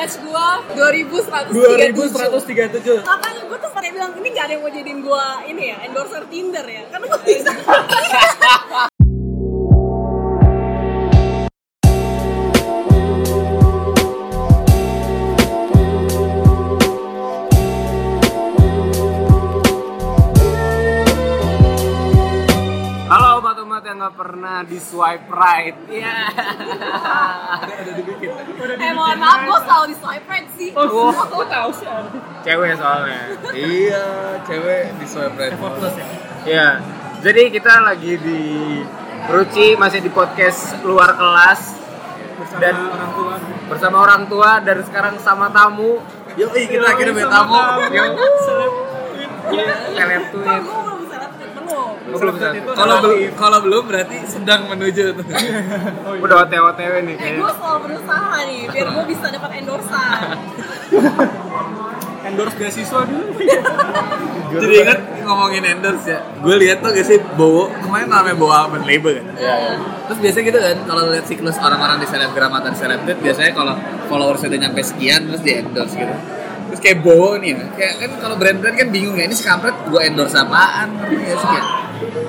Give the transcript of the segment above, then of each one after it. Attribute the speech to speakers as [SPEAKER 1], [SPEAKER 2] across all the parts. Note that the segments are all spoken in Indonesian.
[SPEAKER 1] Match gua 2137.
[SPEAKER 2] 2137
[SPEAKER 1] Makanya gue tuh pada bilang ini gak ada yang mau jadiin gua ini ya endorser Tinder ya. Karena gue bisa
[SPEAKER 3] pernah di swipe right. Iya.
[SPEAKER 1] eh mohon maaf gue selalu di swipe right sih
[SPEAKER 2] Oh, kok tahu sih?
[SPEAKER 3] Cewek soalnya.
[SPEAKER 4] Iya, cewek di swipe right.
[SPEAKER 2] Effortless ya?
[SPEAKER 3] Iya. Jadi kita lagi di Ruci masih di podcast luar kelas
[SPEAKER 2] Bersama
[SPEAKER 3] Dan-
[SPEAKER 2] orang tua
[SPEAKER 3] bersama orang tua dan sekarang sama tamu.
[SPEAKER 4] Yuk, kita akhirnya tamu.
[SPEAKER 3] Yuk.
[SPEAKER 2] Seleb
[SPEAKER 3] Kalian tuh
[SPEAKER 1] Kok gue belum
[SPEAKER 4] Kalau belum kalau belum berarti sedang menuju tuh.
[SPEAKER 3] Udah otw-otw nih
[SPEAKER 1] Eh gue selalu berusaha nih biar gue bisa dapat endorsan
[SPEAKER 2] endorse beasiswa dulu
[SPEAKER 4] Jadi ingat ngomongin endorse ya. Gue lihat tuh gak sih Bowo kemarin namanya Bowo Almond Label kan. Terus biasanya gitu kan kalau lihat siklus orang-orang di selebgram atau di selebgram biasanya kalau followers udah nyampe sekian terus di endorse gitu. Terus kayak Bowo nih ya, kayak kan kalau brand-brand kan bingung ya ini si kampret gue endorse apaan nggak sih kayak.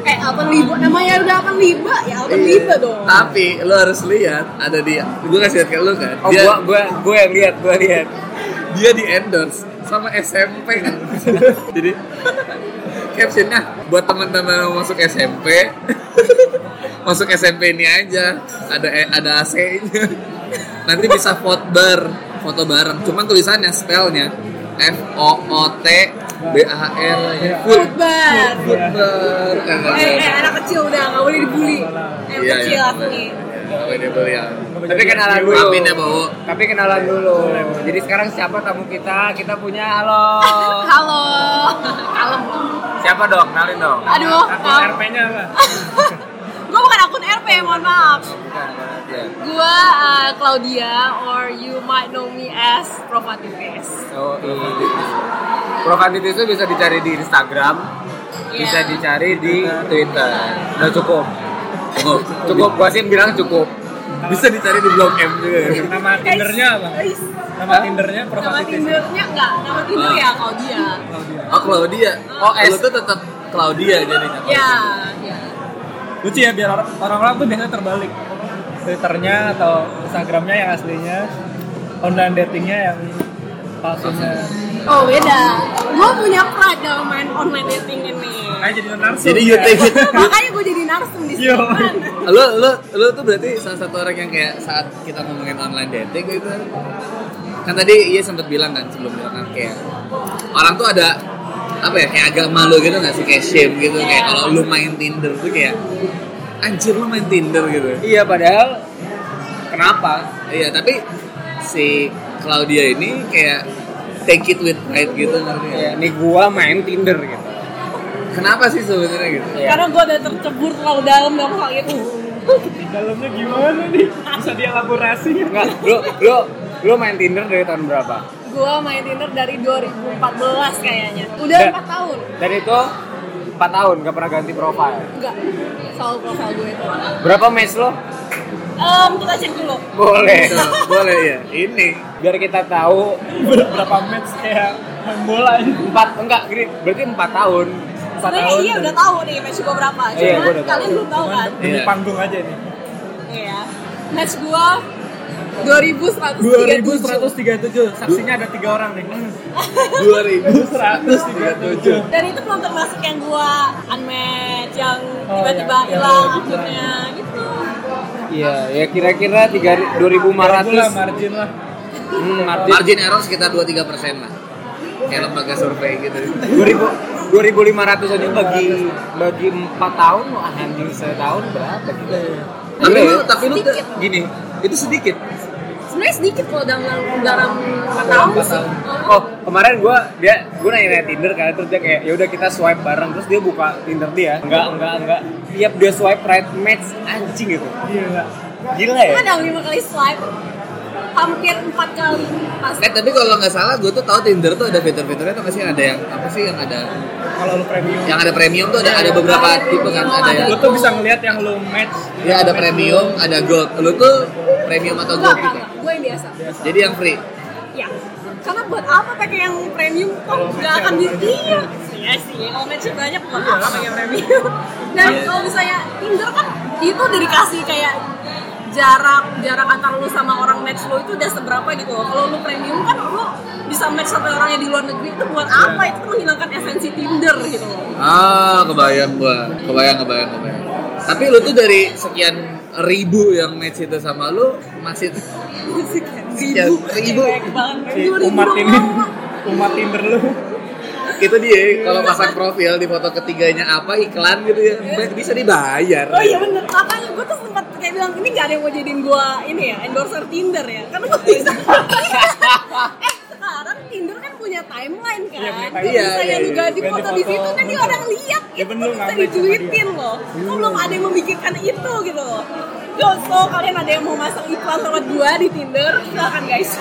[SPEAKER 1] Eh Alpen Liba. Namanya udah Alpen Liba? Ya Alpen Liba dong.
[SPEAKER 4] Tapi lo harus lihat ada di gue kasih lihat ke lu kan.
[SPEAKER 3] Oh,
[SPEAKER 4] Dia
[SPEAKER 3] gua gua gua yang lihat, gua lihat.
[SPEAKER 4] dia di endorse sama SMP kan. Jadi captionnya buat teman-teman yang mau masuk SMP masuk SMP ini aja. Ada eh, ada AC-nya nanti bisa foto bar foto bareng. Cuman tulisannya spellnya F O O T B A R full
[SPEAKER 1] Footbar
[SPEAKER 4] food bar
[SPEAKER 1] Eh, eh anak kecil udah gak boleh dibully Eh
[SPEAKER 4] Iya,
[SPEAKER 1] kecil
[SPEAKER 4] iya.
[SPEAKER 1] aku nih
[SPEAKER 4] ya.
[SPEAKER 3] Tapi kenalan dulu.
[SPEAKER 4] Maafin ya.
[SPEAKER 3] Tapi kenalan dulu. Jadi sekarang siapa tamu kita? Kita punya halo.
[SPEAKER 1] Halo Kalem
[SPEAKER 3] Siapa dong? Kenalin dong.
[SPEAKER 1] Aduh.
[SPEAKER 2] RP-nya apa?
[SPEAKER 1] Gue bukan akun RP mohon maaf. Gue uh, Claudia or you might know me as Profativis
[SPEAKER 3] So, Profanit itu bisa dicari di Instagram, bisa
[SPEAKER 1] Iya.
[SPEAKER 3] dicari di Twitter. Udah cukup.
[SPEAKER 4] Cukup.
[SPEAKER 3] Cukup. Gua sih bilang cukup.
[SPEAKER 4] Bisa dicari di blog M juga.
[SPEAKER 2] Nama Tindernya apa? Nama Tindernya
[SPEAKER 1] Nama Tindernya enggak, nama Tinder
[SPEAKER 4] Ah.
[SPEAKER 1] ya Claudia
[SPEAKER 4] Oh Claudia.
[SPEAKER 3] Oh,
[SPEAKER 4] Lu
[SPEAKER 3] S.
[SPEAKER 4] tuh tetap Claudia jadinya.
[SPEAKER 1] Ya, ya
[SPEAKER 2] Lucu ya biar orang- orang-orang tuh biasanya terbalik. Twitternya atau Instagramnya yang aslinya Online datingnya yang palsunya.
[SPEAKER 1] Oh beda, gue punya pride dalam main online dating ini.
[SPEAKER 2] Kayak jadi narsum.
[SPEAKER 4] Jadi you take it.
[SPEAKER 1] Makanya gue jadi narsum di sini kan
[SPEAKER 4] Lu lu lu tuh berarti salah satu orang yang kayak saat kita ngomongin online dating gitu kan tadi iya sempat bilang kan sebelum bilang kan kayak orang tuh ada apa ya kayak agak malu gitu nggak sih kayak shame gitu kayak kalau lu main Tinder tuh kayak anjir lu main Tinder gitu
[SPEAKER 3] Iya, padahal kenapa?
[SPEAKER 4] iya tapi si Claudia ini kayak take it with pride gitu ngerti nggak?
[SPEAKER 3] Ya, nih gua main Tinder gitu.
[SPEAKER 4] kenapa sih sebenarnya gitu
[SPEAKER 3] Iya.
[SPEAKER 1] Karena gue udah tercebur terlalu dalam dalam hal itu
[SPEAKER 2] dalamnya gimana nih? Bisa dielaborasi
[SPEAKER 3] Enggak, lu lu lu main Tinder dari tahun berapa?
[SPEAKER 1] Gue main Tinder dari 2014 kayaknya Udah
[SPEAKER 3] Da-
[SPEAKER 1] 4 tahun
[SPEAKER 3] Dan itu 4 tahun gak pernah ganti profile.
[SPEAKER 1] Enggak, selalu profile gue itu
[SPEAKER 3] Berapa match lo?
[SPEAKER 1] Em, Kita cek dulu
[SPEAKER 3] Boleh.
[SPEAKER 4] boleh ya ini
[SPEAKER 3] Biar kita tahu
[SPEAKER 2] Berapa match kayak main bola
[SPEAKER 3] empat enggak gini berarti 4 tahun. 4
[SPEAKER 1] Sebenarnya
[SPEAKER 3] tahun.
[SPEAKER 1] iya udah tahu nih match gue berapa Cuma
[SPEAKER 3] Iya, gua udah tahu.
[SPEAKER 1] kalian belum tahu kan
[SPEAKER 2] Demi
[SPEAKER 4] Iya.
[SPEAKER 2] panggung aja nih
[SPEAKER 1] Iya Match gue 2137
[SPEAKER 2] 2137 Saksinya ada tiga orang nih.
[SPEAKER 4] 2137
[SPEAKER 1] Dan itu belum termasuk yang gue unmatch Yang
[SPEAKER 2] Oh,
[SPEAKER 1] tiba-tiba
[SPEAKER 2] yang- yang
[SPEAKER 1] hilang
[SPEAKER 2] lo
[SPEAKER 1] akunnya gitu.
[SPEAKER 3] Iya, ya kira-kira 3
[SPEAKER 2] Margin lah
[SPEAKER 3] 2500.
[SPEAKER 2] margin lah.
[SPEAKER 3] Hmm, margin.
[SPEAKER 4] Margin error sekitar 2-3 persen lah. Kayak lembaga survei gitu.
[SPEAKER 3] 2000 2500 aja bagi bagi 4 tahun wah anjing setahun berapa gitu.
[SPEAKER 4] tapi
[SPEAKER 3] Gila
[SPEAKER 4] lu tapi lu gini itu sedikit
[SPEAKER 1] Sebenarnya sedikit kalau dalam dalam 4 tahun sih.
[SPEAKER 3] Oh, kemarin gua dia gua nanya Tinder kan terus dia kayak ya udah kita swipe bareng terus dia buka Tinder dia. Enggak, enggak, enggak. Tiap dia swipe right match anjing gitu.
[SPEAKER 2] Gila
[SPEAKER 3] Gila ya?
[SPEAKER 1] Kan dalam 5 kali swipe? Hampir 4 kali pas.
[SPEAKER 4] Eh tapi kalau nggak salah gue tuh tahu Tinder tuh ada fitur-fiturnya tuh masih ada yang apa sih yang ada?
[SPEAKER 2] Kalau lu premium.
[SPEAKER 4] Yang ada premium tuh ada ada beberapa
[SPEAKER 1] Ada
[SPEAKER 4] tipe kan
[SPEAKER 1] premium,
[SPEAKER 4] ada
[SPEAKER 1] ada
[SPEAKER 4] yang
[SPEAKER 2] Lu tuh bisa ngeliat yang lu match.
[SPEAKER 4] Ya ada premium ada gold. Lu tuh premium atau gold gitu?
[SPEAKER 1] gue biasa.
[SPEAKER 4] Jadi yang free?
[SPEAKER 1] Karena buat apa pakai yang premium? Toh nggak akan di iya. Iya sih. Kalau matchnya banyak buat apa pakai premium? Dan kalau misalnya Tinder kan itu udah dikasih kayak jarak jarak antar lu sama orang match lu itu udah seberapa gitu loh. Kalau lu premium kan lu bisa match sampai orang yang di luar negeri itu buat apa? Itu menghilangkan esensi Tinder gitu loh.
[SPEAKER 4] Ah, kebayang gua. Kebayang, kebayang, kebayang. Tapi lu tuh dari sekian ribu yang match itu sama lu masih
[SPEAKER 1] ribu
[SPEAKER 4] ribu.
[SPEAKER 2] Umat ini umat Tinder lu
[SPEAKER 4] itu dia kalau pasang profil di foto ketiganya apa iklan gitu ya bisa dibayar.
[SPEAKER 1] Oh iya bener, makanya gue tuh sempat kayak bilang ini gak ada yang mau jadiin gue ini ya endorser Tinder ya, karena gue bisa. eh sekarang Tinder kan punya timeline kan,
[SPEAKER 2] Iya, punya
[SPEAKER 4] timeline.
[SPEAKER 1] misalnya
[SPEAKER 2] Iya,
[SPEAKER 1] lu
[SPEAKER 2] iya,
[SPEAKER 1] ganti
[SPEAKER 2] ganti
[SPEAKER 1] foto di
[SPEAKER 2] foto,
[SPEAKER 1] situ kan dia orang lihat,
[SPEAKER 2] Iya,
[SPEAKER 1] itu
[SPEAKER 2] bener,
[SPEAKER 1] bisa dicuitin loh. Kok belum ada yang memikirkan itu gitu loh. Yo, so kalian ada yang mau masang iklan lewat gua di Tinder, silakan guys.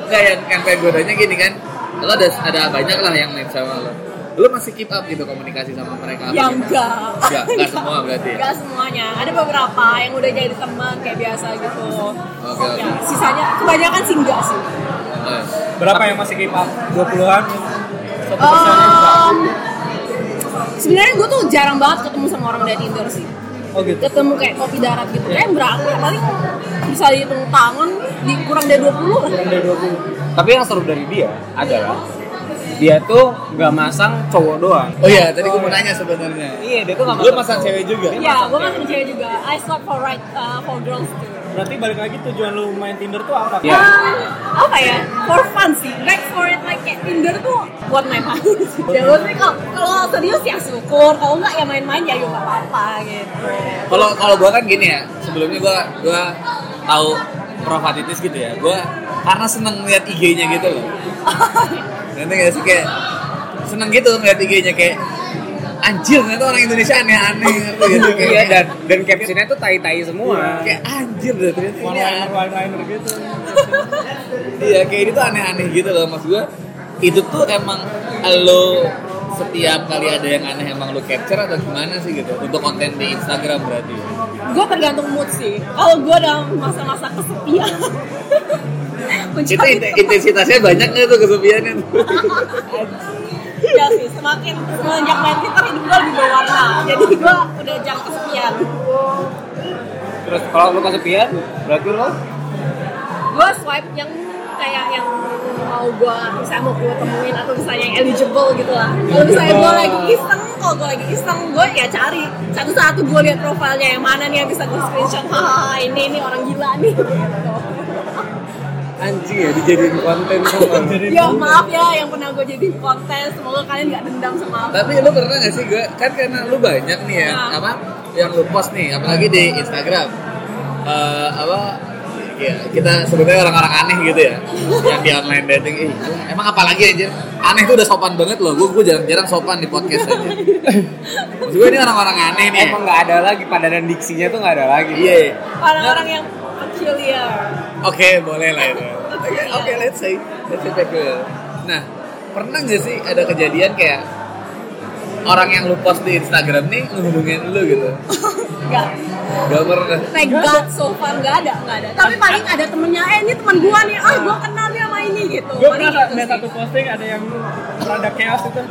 [SPEAKER 4] Enggak yang yang pengen gue tanya gini kan, lo ada ada banyak lah yang main sama lo. Lo masih keep up gitu komunikasi sama mereka?
[SPEAKER 1] ya enggak.
[SPEAKER 4] Enggak, enggak semua berarti ya?
[SPEAKER 1] Enggak semuanya. Ada beberapa yang udah jadi teman kayak biasa gitu.
[SPEAKER 4] Oke,
[SPEAKER 1] Ya,
[SPEAKER 4] oke.
[SPEAKER 1] sisanya kebanyakan sih enggak sih.
[SPEAKER 4] Eh,
[SPEAKER 2] berapa yang masih keep up 20-an satu persennya
[SPEAKER 1] Um, sebenarnya gue tuh jarang banget ketemu sama orang dari Tinder sih.
[SPEAKER 2] Oh gitu
[SPEAKER 1] Ketemu kayak kopi darat gitu. Kayak berapa ya? Paling bisa dihitung tangan di kurang dari 20 lah.
[SPEAKER 2] kurang dari 20
[SPEAKER 3] Tapi yang seru dari dia adalah dia tuh nggak masang cowok doang.
[SPEAKER 4] Oh iya, tadi gue mau nanya sebenarnya.
[SPEAKER 3] Iya, dia tuh nggak
[SPEAKER 4] Lo masang cewek juga?
[SPEAKER 1] Iya, gue masih cewek juga. I swipe for right uh, for girls too.
[SPEAKER 2] Berarti balik lagi tujuan lu main Tinder tuh apa
[SPEAKER 3] Iya.
[SPEAKER 1] Um, apa ya? For fun sih. Back for it like kayak Tinder tuh buat main main. ya gue sih kalau kalau serius ya syukur. Kalau enggak ya main-main ya yuk nggak apa-apa gitu.
[SPEAKER 4] Kalau kalau gue kan gini ya, sebelumnya gue gue tahu Profatitis gitu ya. Gue karena seneng ngeliat IG-nya gitu loh. Nanti gak sih kayak seneng gitu ngeliat IG-nya kayak anjir ternyata orang Indonesia aneh-aneh gitu kayak,
[SPEAKER 3] Iya dan dan captionnya tuh tai-tai semua.
[SPEAKER 4] kayak anjir deh ternyata ini aneh.
[SPEAKER 2] gitu
[SPEAKER 4] iya kayak ini tuh aneh-aneh gitu loh mas gue itu tuh emang lo setiap kali ada yang aneh emang lo capture atau gimana sih gitu untuk konten di Instagram berarti
[SPEAKER 1] Gue tergantung mood sih. Kalau gue dalam masa-masa kesepian.
[SPEAKER 4] itu intensitasnya banyak nggak tuh kesepiannya tuh
[SPEAKER 1] ya sih semakin semenjak main Twitter hidup gue lebih berwarna. Jadi gue udah jarang kesepian.
[SPEAKER 3] Terus kalau lu kesepian, berarti lo
[SPEAKER 1] gue swipe yang kayak yang mau gue misalnya mau gue temuin atau misalnya yang eligible gitu lah. Kalau misalnya gue lagi iseng kalau gue lagi iseng gue ya cari. Satu-satu gue lihat profilnya yang mana nih yang bisa gue screenshot. Hahaha ini ini orang gila nih. Gitu.
[SPEAKER 3] Anjing ya dijadiin konten semua.
[SPEAKER 1] ya maaf ya yang pernah gue jadiin konten. Semoga kalian nggak dendam sama aku.
[SPEAKER 4] Tapi lu pernah gak sih gue kan karena lu banyak nih ya
[SPEAKER 1] Nah.
[SPEAKER 4] apa yang lu post nih apalagi di Instagram. Eh, apa ya kita sebetulnya orang-orang aneh gitu ya yang di online dating. Ih, alah, emang apalagi anjir aneh tuh udah sopan banget loh. Gue gue jarang-jarang sopan di podcast aja. Gue ini orang-orang aneh nih.
[SPEAKER 3] Emang nggak ada lagi padanan diksinya tuh nggak ada lagi.
[SPEAKER 4] iya.
[SPEAKER 1] Orang-orang yang peculiar
[SPEAKER 4] Oke, boleh lah itu. Oke, oke, let's say, let's say peculiar. Nah, pernah nggak sih ada kejadian kayak orang yang lu post di Instagram nih ngehubungin lu gitu?
[SPEAKER 1] nggak
[SPEAKER 4] Gak pernah.
[SPEAKER 1] Thank God so far nggak ada nggak ada tapi paling ada temennya eh ini teman gua nih ah gua kenal dia sama ini gitu
[SPEAKER 2] gue
[SPEAKER 1] Paling
[SPEAKER 2] pernah
[SPEAKER 1] gitu
[SPEAKER 2] ada
[SPEAKER 1] sih.
[SPEAKER 2] satu posting ada yang rada chaos itu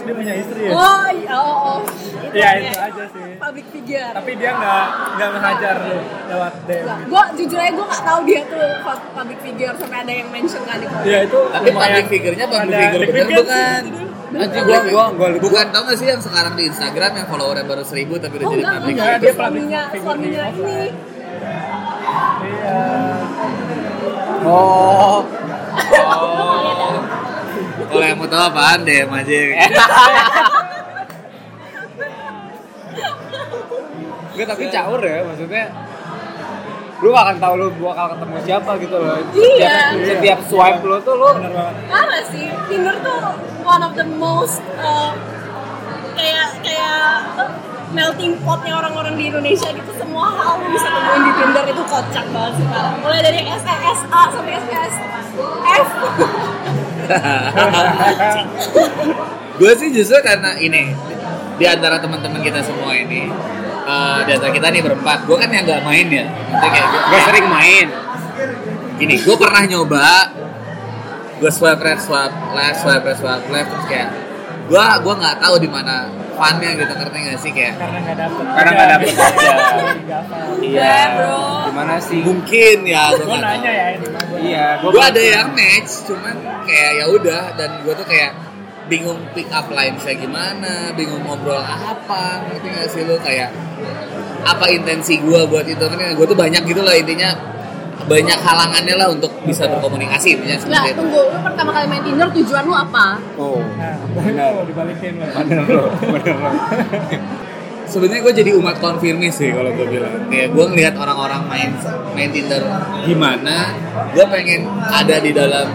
[SPEAKER 2] terus dia punya istri ya
[SPEAKER 1] oh iya oh, oh. itu,
[SPEAKER 2] Iya,
[SPEAKER 1] ya.
[SPEAKER 2] itu aja sih.
[SPEAKER 1] public figure
[SPEAKER 2] tapi dia nggak nggak ngehajar lu lewat DM gitu.
[SPEAKER 1] gua jujur aja gua nggak tahu dia tuh pu- public figure sampai ada yang mention kan di komen.
[SPEAKER 2] ya itu
[SPEAKER 4] Tapi public figure-nya public figure bener bukan? Anjing gua, gua, gua, bukan tau gak sih yang sekarang di Instagram yang followernya baru seribu tapi udah
[SPEAKER 1] oh
[SPEAKER 4] jadi
[SPEAKER 1] enggak
[SPEAKER 4] public
[SPEAKER 1] enggak
[SPEAKER 2] dia
[SPEAKER 1] suaminya
[SPEAKER 2] figure
[SPEAKER 1] suaminya ini
[SPEAKER 2] iya
[SPEAKER 3] Oh.
[SPEAKER 4] Oh. Kalau yang mau tahu apaan deh, aja.
[SPEAKER 3] Enggak tapi caur ya maksudnya lu gak akan tahu lu bakal ketemu siapa gitu loh.
[SPEAKER 1] Iya.
[SPEAKER 3] Setiap, setiap swipe lu tuh lu
[SPEAKER 2] bener banget
[SPEAKER 1] Apa sih Tinder tuh one of the most uh, kayak kayak uh, melting potnya orang-orang di Indonesia gitu semua hal lu bisa temuin di Tinder itu kocak banget sekarang mulai dari SSA sampai SSF
[SPEAKER 4] gue sih justru karena ini di antara teman-teman kita semua ini eh, di antara kita nih berempat gue kan yang nggak main ya Maksudnya kayak
[SPEAKER 3] gak sering main.
[SPEAKER 4] gini gue pernah nyoba gue swipe right swipe left swipe right swipe left terus kayak gue gue nggak tahu di mana funnya gitu ngerti gak sih kayak
[SPEAKER 2] karena nggak dapet
[SPEAKER 3] Karena nggak dapet aja.
[SPEAKER 2] Nggak apa.
[SPEAKER 3] Iya,
[SPEAKER 1] bro.
[SPEAKER 3] Gimana sih?
[SPEAKER 4] mungkin ya gue
[SPEAKER 2] nanya ya ini.
[SPEAKER 3] Iya,
[SPEAKER 4] gue ada yang match cuman kayak ya udah dan gue tuh kayak bingung pick up line saya gimana bingung ngobrol apa ngerti gak sih lu kayak apa intensi gue buat itu kan gue tuh banyak gitu lah intinya banyak halangannya lah untuk bisa berkomunikasi intinya itu
[SPEAKER 1] tunggu. Lu pertama kali main Tinder tujuan lu apa?
[SPEAKER 3] Oh,
[SPEAKER 2] Nah,
[SPEAKER 3] benar.
[SPEAKER 2] dibalikin loh.
[SPEAKER 3] Bener loh, bener loh.
[SPEAKER 4] sebenarnya gue jadi umat konfirmis sih kalau gue bilang kayak gue ngelihat orang-orang main main Tinder gimana gue pengen ada di dalam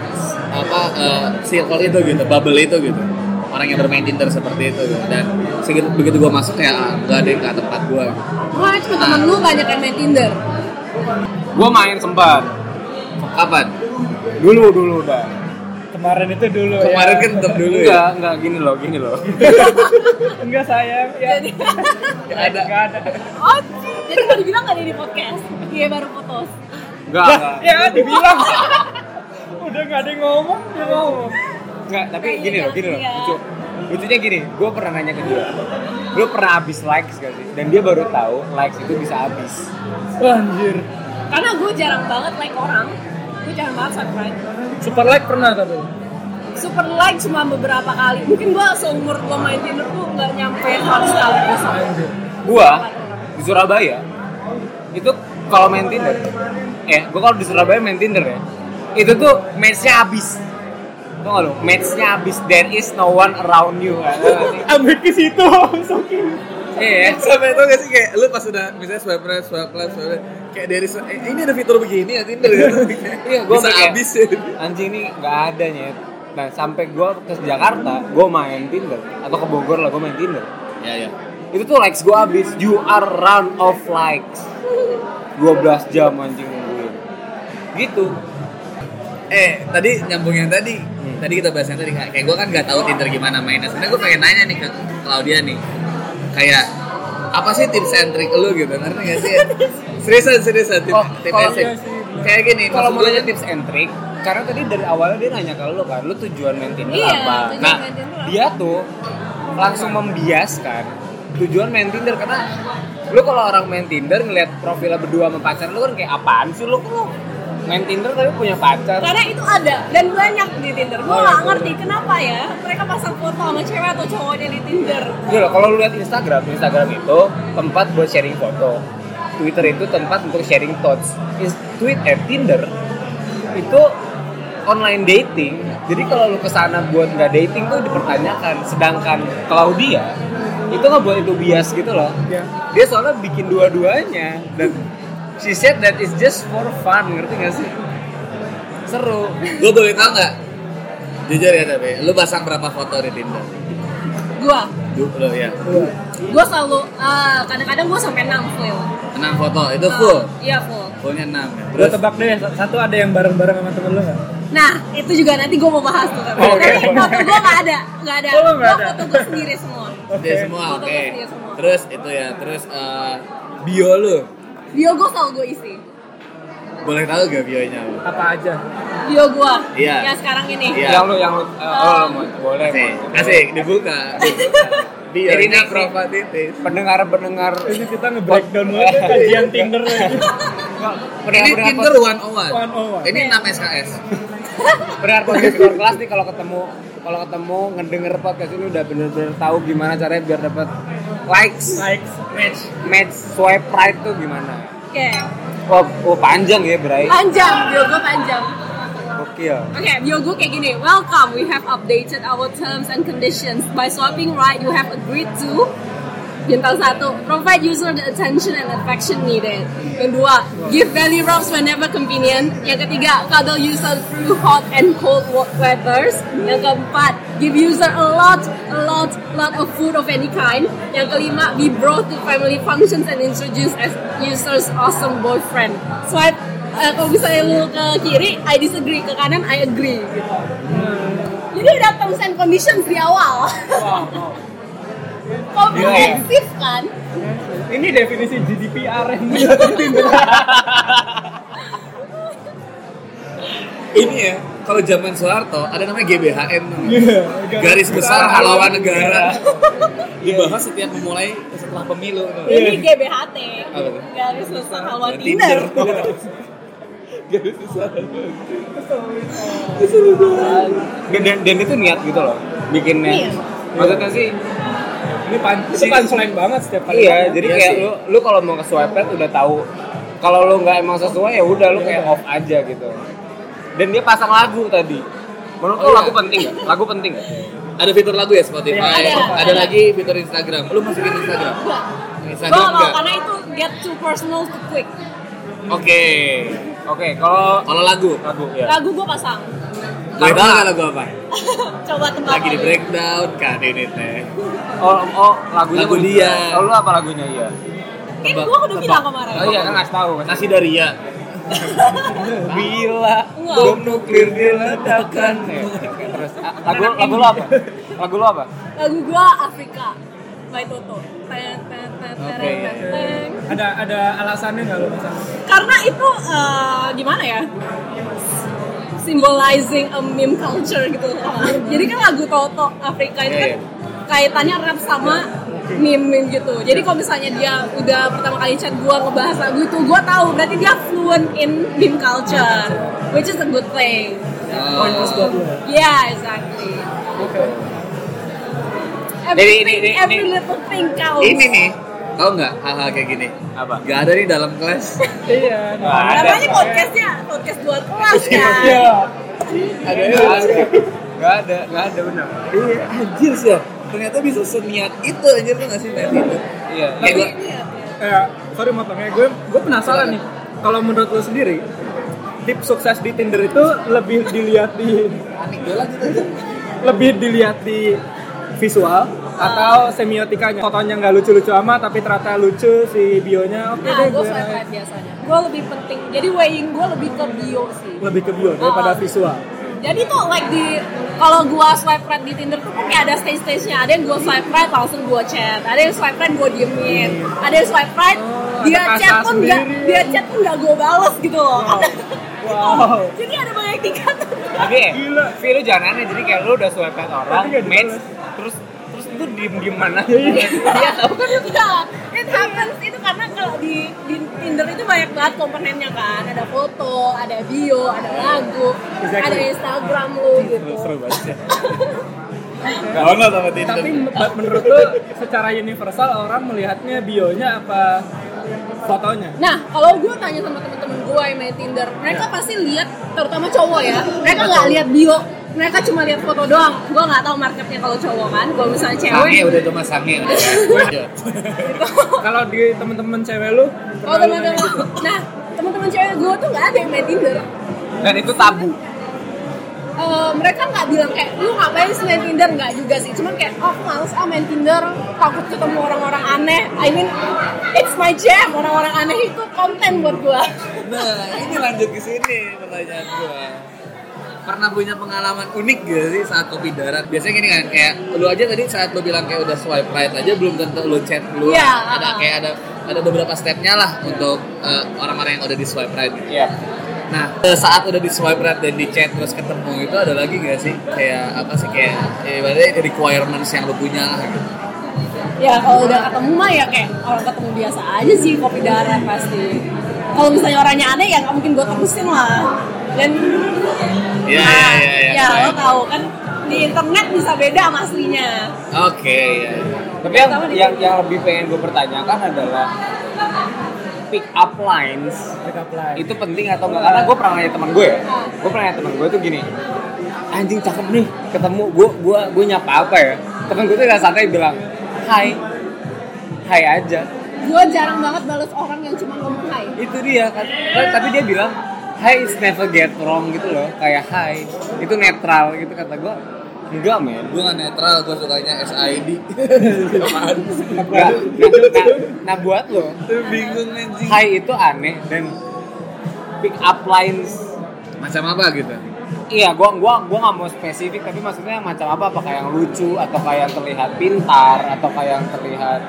[SPEAKER 4] apa eh, circle itu gitu bubble itu gitu orang yang bermain Tinder seperti itu gitu. dan segitu begitu gue masuk kayak ah, nggak ada yang ke tempat gue
[SPEAKER 1] Wah, cuma temen lu banyak yang main Tinder.
[SPEAKER 3] Gue main sempat.
[SPEAKER 4] kapan
[SPEAKER 3] Dulu dulu udah.
[SPEAKER 2] Kemarin itu dulu
[SPEAKER 4] kemarin
[SPEAKER 2] ya.
[SPEAKER 4] kan tetap dulu ya
[SPEAKER 3] Enggak, enggak gini loh, gini loh.
[SPEAKER 2] Enggak sayang. Ya.
[SPEAKER 4] Nggak ada
[SPEAKER 2] Enggak ada.
[SPEAKER 1] Oh, jadi mau dibilang gak ada di podcast? Iya, baru putus.
[SPEAKER 3] Enggak, enggak.
[SPEAKER 2] ya dibilang. Udah nggak ada yang ngomong, dia ngomong.
[SPEAKER 3] Enggak, tapi
[SPEAKER 1] Iya,
[SPEAKER 3] gini loh, gini loh.
[SPEAKER 1] iya.
[SPEAKER 3] Lucu. Lucunya gini, gue pernah nanya ke dia. Lu pernah habis likes gak sih? Dan dia baru tahu likes itu bisa habis.
[SPEAKER 2] Anjir.
[SPEAKER 1] Karena gue jarang banget like orang. Gue jarang banget subscribe.
[SPEAKER 2] Super like pernah tapi.
[SPEAKER 1] Super like cuma beberapa kali. Mungkin gue seumur gue main Tinder tuh nggak nyampe 100 kali.
[SPEAKER 3] Gua di Surabaya itu kalau main Tinder, eh, gua kalau di Surabaya main Tinder ya, itu tuh matchnya habis. Tuh nggak lo? Matchnya habis. There is no one around you.
[SPEAKER 2] Ambil ke situ masukin.
[SPEAKER 3] Iya.
[SPEAKER 4] sampai itu gak sih kayak lu pas udah misalnya swipe right swipe left swipe left, kayak dari eh, ini ada fitur begini ya Tinder gitu
[SPEAKER 3] Iya, gua
[SPEAKER 4] bisa habis ya
[SPEAKER 3] Anjing ini nggak ada nyet. Nah sampai gua ke Jakarta, gua main Tinder atau ke Bogor lah, gua main Tinder.
[SPEAKER 4] ya ya
[SPEAKER 3] Itu tuh likes gua habis. You are run of likes. 12 jam anjing nungguin. Gitu.
[SPEAKER 4] Eh, tadi nyambung yang tadi. Tadi kita bahas yang tadi kayak gue kan nggak tahu Tinder gimana mainnya. Sebenarnya gue pengen nanya nih ke Claudia nih. Kayak apa sih tips and trick lu gitu? Ngerti gak sih? Seriusan, seriusan tips,
[SPEAKER 3] Oh,
[SPEAKER 4] tips
[SPEAKER 3] kalau
[SPEAKER 4] and trick.
[SPEAKER 2] iya.
[SPEAKER 4] Kayak gini,
[SPEAKER 3] Kalau mau nanya tips and trick, karena tadi dari awalnya dia nanya ke lu kan, lu tujuan main Tinder
[SPEAKER 1] Iya,
[SPEAKER 3] apa?
[SPEAKER 1] tujuan
[SPEAKER 3] Nah, dia tuh langsung membiaskan tujuan main Tinder karena lu kalau orang main Tinder ngeliat profilnya berdua sama pacar lu kan kayak apaan sih lu lu main Tinder tapi punya pacar
[SPEAKER 1] Karena itu ada dan banyak di Tinder. Gue
[SPEAKER 3] Oh,
[SPEAKER 1] nggak
[SPEAKER 3] iya,
[SPEAKER 1] ngerti kenapa ya mereka pasang foto sama cewek atau cowoknya di Tinder.
[SPEAKER 3] Gitu loh, kalau lu lihat Instagram, Instagram itu tempat buat sharing foto. Twitter itu tempat untuk sharing thoughts. Is- Tweet eh Tinder itu online dating. Jadi kalau lu ke sana buat nggak dating tuh dipertanyakan. Sedangkan Claudia itu nggak buat itu bias gitu loh.
[SPEAKER 2] Ya.
[SPEAKER 3] Dia soalnya bikin dua-duanya dan she said that is just for fun, ngerti gak sih? Seru.
[SPEAKER 4] gue boleh tau nggak? Jujur ya tapi, lu pasang berapa foto di Tinder? Du, lu ya.
[SPEAKER 1] gue selalu eh, kadang-kadang gue sampai 6 full.
[SPEAKER 4] 6 foto, itu full.
[SPEAKER 1] Iya full.
[SPEAKER 4] Fullnya 6 ya.
[SPEAKER 2] Gue tebak deh, satu ada yang bareng-bareng sama temen lu nggak?
[SPEAKER 1] Nah, itu juga nanti gue mau bahas tuh. Tapi
[SPEAKER 2] Oh, oke.
[SPEAKER 1] foto gue nggak ada, nggak ada.
[SPEAKER 2] Oh,
[SPEAKER 1] Gua
[SPEAKER 2] ada?
[SPEAKER 1] foto gue sendiri semua.
[SPEAKER 4] Dia semua, oke.
[SPEAKER 1] semua.
[SPEAKER 4] Terus itu ya, terus eh, bio lu.
[SPEAKER 1] Bio gue selalu gue isi.
[SPEAKER 4] Boleh tahu gak bionya?
[SPEAKER 2] Apa aja?
[SPEAKER 1] Bio gue,
[SPEAKER 4] Iya.
[SPEAKER 1] yang sekarang ini.
[SPEAKER 4] Iya.
[SPEAKER 3] Yang lu yang lu eh, oh, mau- boleh.
[SPEAKER 4] Asik,
[SPEAKER 3] mau.
[SPEAKER 4] asik, dibuka.
[SPEAKER 3] Jadi
[SPEAKER 4] Bionya
[SPEAKER 3] ini-
[SPEAKER 4] provokatif.
[SPEAKER 3] Pendengar-pendengar
[SPEAKER 2] Ini kita nge-breakdown banget kajian Tinder lagi.
[SPEAKER 4] Ini Tinder 101.
[SPEAKER 2] 101.
[SPEAKER 4] Ini 6 SKS.
[SPEAKER 3] pendengar podcast luar kelas nih kalau ketemu kalau ketemu ngedenger podcast ini udah bener-bener tahu gimana caranya biar dapat likes
[SPEAKER 2] Likes, match.
[SPEAKER 3] match swipe right tuh gimana
[SPEAKER 1] Oke,
[SPEAKER 3] oh, oh panjang ya Bray
[SPEAKER 1] panjang. Bio gue panjang. Oke, bio gue kayak gini. Welcome, we have updated our terms and conditions. By swiping right, you have agreed to Bintang satu, provide user the attention and affection needed. Yang dua, give belly rubs whenever convenient. Yang ketiga, cuddle user through hot and cold weathers. Yang keempat, give user a lot, a lot, lot of food of any kind. Yang kelima, be brought to family functions and introduce as user's awesome boyfriend. Swipe eh, kalau misalnya lu ke kiri, I disagree. Ke kanan, I agree. Gitu. Jadi ada terms and conditions di awal. Komprehensif kan?
[SPEAKER 2] Ini definisi GDPR yang dia Tinder.
[SPEAKER 4] Ini ya, kalau zaman Soeharto ada namanya GBHN
[SPEAKER 2] Iya,
[SPEAKER 4] garis besar haluan negara
[SPEAKER 3] Iya.
[SPEAKER 4] dibahas setiap memulai setelah pemilu
[SPEAKER 1] Ini GBHT. Garis besar haluan
[SPEAKER 4] Tinder.
[SPEAKER 1] Tinder.
[SPEAKER 4] garis besar
[SPEAKER 3] dan, dan, dan itu niat gitu loh bikinnya
[SPEAKER 1] Iya.
[SPEAKER 3] maksudnya sih
[SPEAKER 2] Ini pan, itu punchline banget setiap kali.
[SPEAKER 3] iya jadi
[SPEAKER 4] Iya
[SPEAKER 3] kayak
[SPEAKER 4] sih.
[SPEAKER 3] lu lu kalau mau ke swipe right udah tahu kalau lu nggak emang sesuai ya udah lu kayak off aja gitu dan dia pasang lagu tadi menurut
[SPEAKER 4] Oh,
[SPEAKER 3] lu
[SPEAKER 4] iya.
[SPEAKER 3] lagu penting nggak? lagu penting nggak?
[SPEAKER 4] ada fitur lagu ya Spotify
[SPEAKER 1] Ada,
[SPEAKER 4] ada,
[SPEAKER 1] ada.
[SPEAKER 4] lagi fitur Instagram lu masukin Instagram Instagram
[SPEAKER 1] mau
[SPEAKER 4] enggak
[SPEAKER 1] karena itu get too personal too quick.
[SPEAKER 4] oke
[SPEAKER 3] oke kalau
[SPEAKER 4] kalau lagu
[SPEAKER 3] lagu ya
[SPEAKER 1] Lagu gue pasang.
[SPEAKER 4] Tahu nggak lagu apa
[SPEAKER 1] Coba tebak.
[SPEAKER 4] lagi di breakdown kan ini teh
[SPEAKER 3] oh oh lagunya
[SPEAKER 4] Lagu dia.
[SPEAKER 3] oh lu apa lagunya iya
[SPEAKER 1] Kan gue udah bilang kemarin.
[SPEAKER 3] oh iya kan ngasih tahu kan
[SPEAKER 4] nasi daria
[SPEAKER 3] bila
[SPEAKER 1] Enggak.
[SPEAKER 3] bom nuklir diledakkan Ya, terus lagu lagu lu apa lagu lu apa
[SPEAKER 1] Lagu gue Afrika by Toto. Ten, ten, ten, ten,
[SPEAKER 3] Oke.
[SPEAKER 1] ten, ten.
[SPEAKER 2] Ada ada alasannya nggak lo misalnya?
[SPEAKER 1] Karena itu eh, gimana ya? Symbolizing a meme culture gitu. Jadi kan lagu Toto Afrika itu kan
[SPEAKER 3] Iya,
[SPEAKER 1] kaitannya rap sama meme gitu. Jadi kalau misalnya dia udah pertama kali chat gua ngebahas lagu itu, gua tahu berarti dia fluent in meme culture, which is a good thing.
[SPEAKER 2] Oh.
[SPEAKER 1] Yeah, exactly.
[SPEAKER 2] Oke.
[SPEAKER 1] Everything,
[SPEAKER 3] ini- ini-
[SPEAKER 1] every
[SPEAKER 3] ini-
[SPEAKER 1] little thing counts.
[SPEAKER 4] ini nih tahu nggak hal-hal kayak gini?
[SPEAKER 3] Apa?
[SPEAKER 4] Gak ada nih dalam kelas.
[SPEAKER 2] Iya.
[SPEAKER 1] Namanya podcastnya podcast dua kelas kan.
[SPEAKER 2] Iya.
[SPEAKER 4] ada
[SPEAKER 3] nggak ada. Nggak ada nggak ada benar.
[SPEAKER 4] Iya anjir sih ya. Ternyata bisa seniat itu anjir tuh nggak sih? Itu
[SPEAKER 3] iya.
[SPEAKER 4] Kayak gua
[SPEAKER 2] Eh, sorry motongnya. Gue gue penasaran nih. Kalau menurut lo sendiri, tips sukses di Tinder itu lebih dilihat di
[SPEAKER 4] aja.
[SPEAKER 2] lebih dilihat di visual atau semiotikanya fotonya nggak lucu-lucu amat tapi ternyata lucu si bionya oke
[SPEAKER 1] Nah,
[SPEAKER 2] deh
[SPEAKER 1] gue
[SPEAKER 2] gue
[SPEAKER 1] swipe right biasanya. Gue lebih penting. Jadi weighing gue lebih ke bio sih.
[SPEAKER 2] lebih ke bio daripada
[SPEAKER 1] Oh.
[SPEAKER 2] visual
[SPEAKER 1] Jadi tuh like di kalau gua swipe right di Tinder tuh kan kayak ada stage-stage-nya. Ada yang gua swipe right langsung gua chat. Ada yang swipe right gua diemin. Ada yang swipe right
[SPEAKER 2] Oh,
[SPEAKER 1] dia chat pun nggak dia chat pun nggak gua bales gitu loh.
[SPEAKER 2] wow
[SPEAKER 1] Jadi ada banyak tingkatan.
[SPEAKER 3] tapi ya
[SPEAKER 2] Gila.
[SPEAKER 3] Vi lu jangan aneh jadi kayak lu udah swipe right orang match
[SPEAKER 2] dibalas.
[SPEAKER 3] terus terus itu diem diem mana
[SPEAKER 1] Iya tahu kan Iya, it happens itu karena kalau di, di Tinder itu banyak banget komponennya kan. Ada foto, ada bio, ada lagu,
[SPEAKER 2] Exactly.
[SPEAKER 1] ada Instagram lu gitu.
[SPEAKER 2] seru banget ya.
[SPEAKER 4] Download sama Tinder
[SPEAKER 2] tapi men- menurut lo secara universal orang melihatnya bionya apa fotonya
[SPEAKER 1] Nah, kalau gue tanya sama temen-temen gue yang main Tinder, mereka pasti lihat, terutama cowok ya, mereka nggak lihat bio, mereka cuma lihat foto doang. Gue nggak tahu marketnya kalau cowok kan, kalau misalnya
[SPEAKER 4] sange
[SPEAKER 1] cewek,
[SPEAKER 4] udah sange. Udah Lanjut.
[SPEAKER 2] kalau di temen-temen cewek lu
[SPEAKER 1] kalau teman-teman, nah teman-teman cewek gue tuh nggak ada yang main Tinder.
[SPEAKER 3] dan itu tabu.
[SPEAKER 1] Eh, mereka nggak bilang kayak lu ngapain sih main Tinder? Nggak juga sih. Cuman kayak oh males ah main Tinder. Takut ketemu orang-orang aneh. I mean it's my jam. Orang-orang aneh itu konten buat gua.
[SPEAKER 4] Nah ini lanjut ke sini pertanyaan gua pernah punya pengalaman unik gak sih saat kopi darat biasanya gini kan kayak lu aja tadi saat lu bilang kayak udah swipe right aja belum tentu lu chat lu
[SPEAKER 1] Iya,
[SPEAKER 4] ada
[SPEAKER 1] uh-uh.
[SPEAKER 4] kayak ada ada beberapa stepnya lah untuk eh, orang-orang yang udah di swipe right
[SPEAKER 3] Iya.
[SPEAKER 4] Nah, eh, saat udah di swipe right dan di chat terus ketemu itu ada lagi gak sih kayak apa sih kayak ya, ibaratnya requirements yang lo punya lah gitu.
[SPEAKER 1] ya kalau udah ketemu mah ya kayak orang ketemu biasa aja sih kopi darat pasti kalau misalnya orangnya aneh ya nggak mungkin gue terusin lah. Dan
[SPEAKER 4] Iya,
[SPEAKER 1] nah,
[SPEAKER 4] iya, iya, iya.
[SPEAKER 1] ya lo tahu kan di internet bisa beda sama aslinya.
[SPEAKER 4] Oke, ya.
[SPEAKER 3] tapi yang yang yang lebih pengen gue pertanyakan adalah pick up lines.
[SPEAKER 2] Pick up line.
[SPEAKER 3] Itu penting atau enggak karena gue pernah nanya teman gue ya. Gue pernah nanya teman gue tuh gini anjing cakep nih ketemu gue gue gue nyapa apa ya? Temen gue tuh gak santai bilang hai hai aja
[SPEAKER 1] gue jarang banget balas orang yang cuma ngomong hai
[SPEAKER 3] itu dia kan tapi dia bilang hai is never get wrong gitu loh kayak hai itu netral gitu kata gue enggak men
[SPEAKER 4] Gue gak netral, gue sukanya SID. Apaan sih?
[SPEAKER 3] Nah, nah, nah, nah buat lo
[SPEAKER 4] Bingung anjing.
[SPEAKER 3] hai itu aneh dan pick up lines
[SPEAKER 4] Macam apa gitu?
[SPEAKER 3] Iya, gua gua gua nggak mau spesifik, tapi maksudnya macam apa? Apakah yang lucu atau kayak yang terlihat pintar atau kayak yang terlihat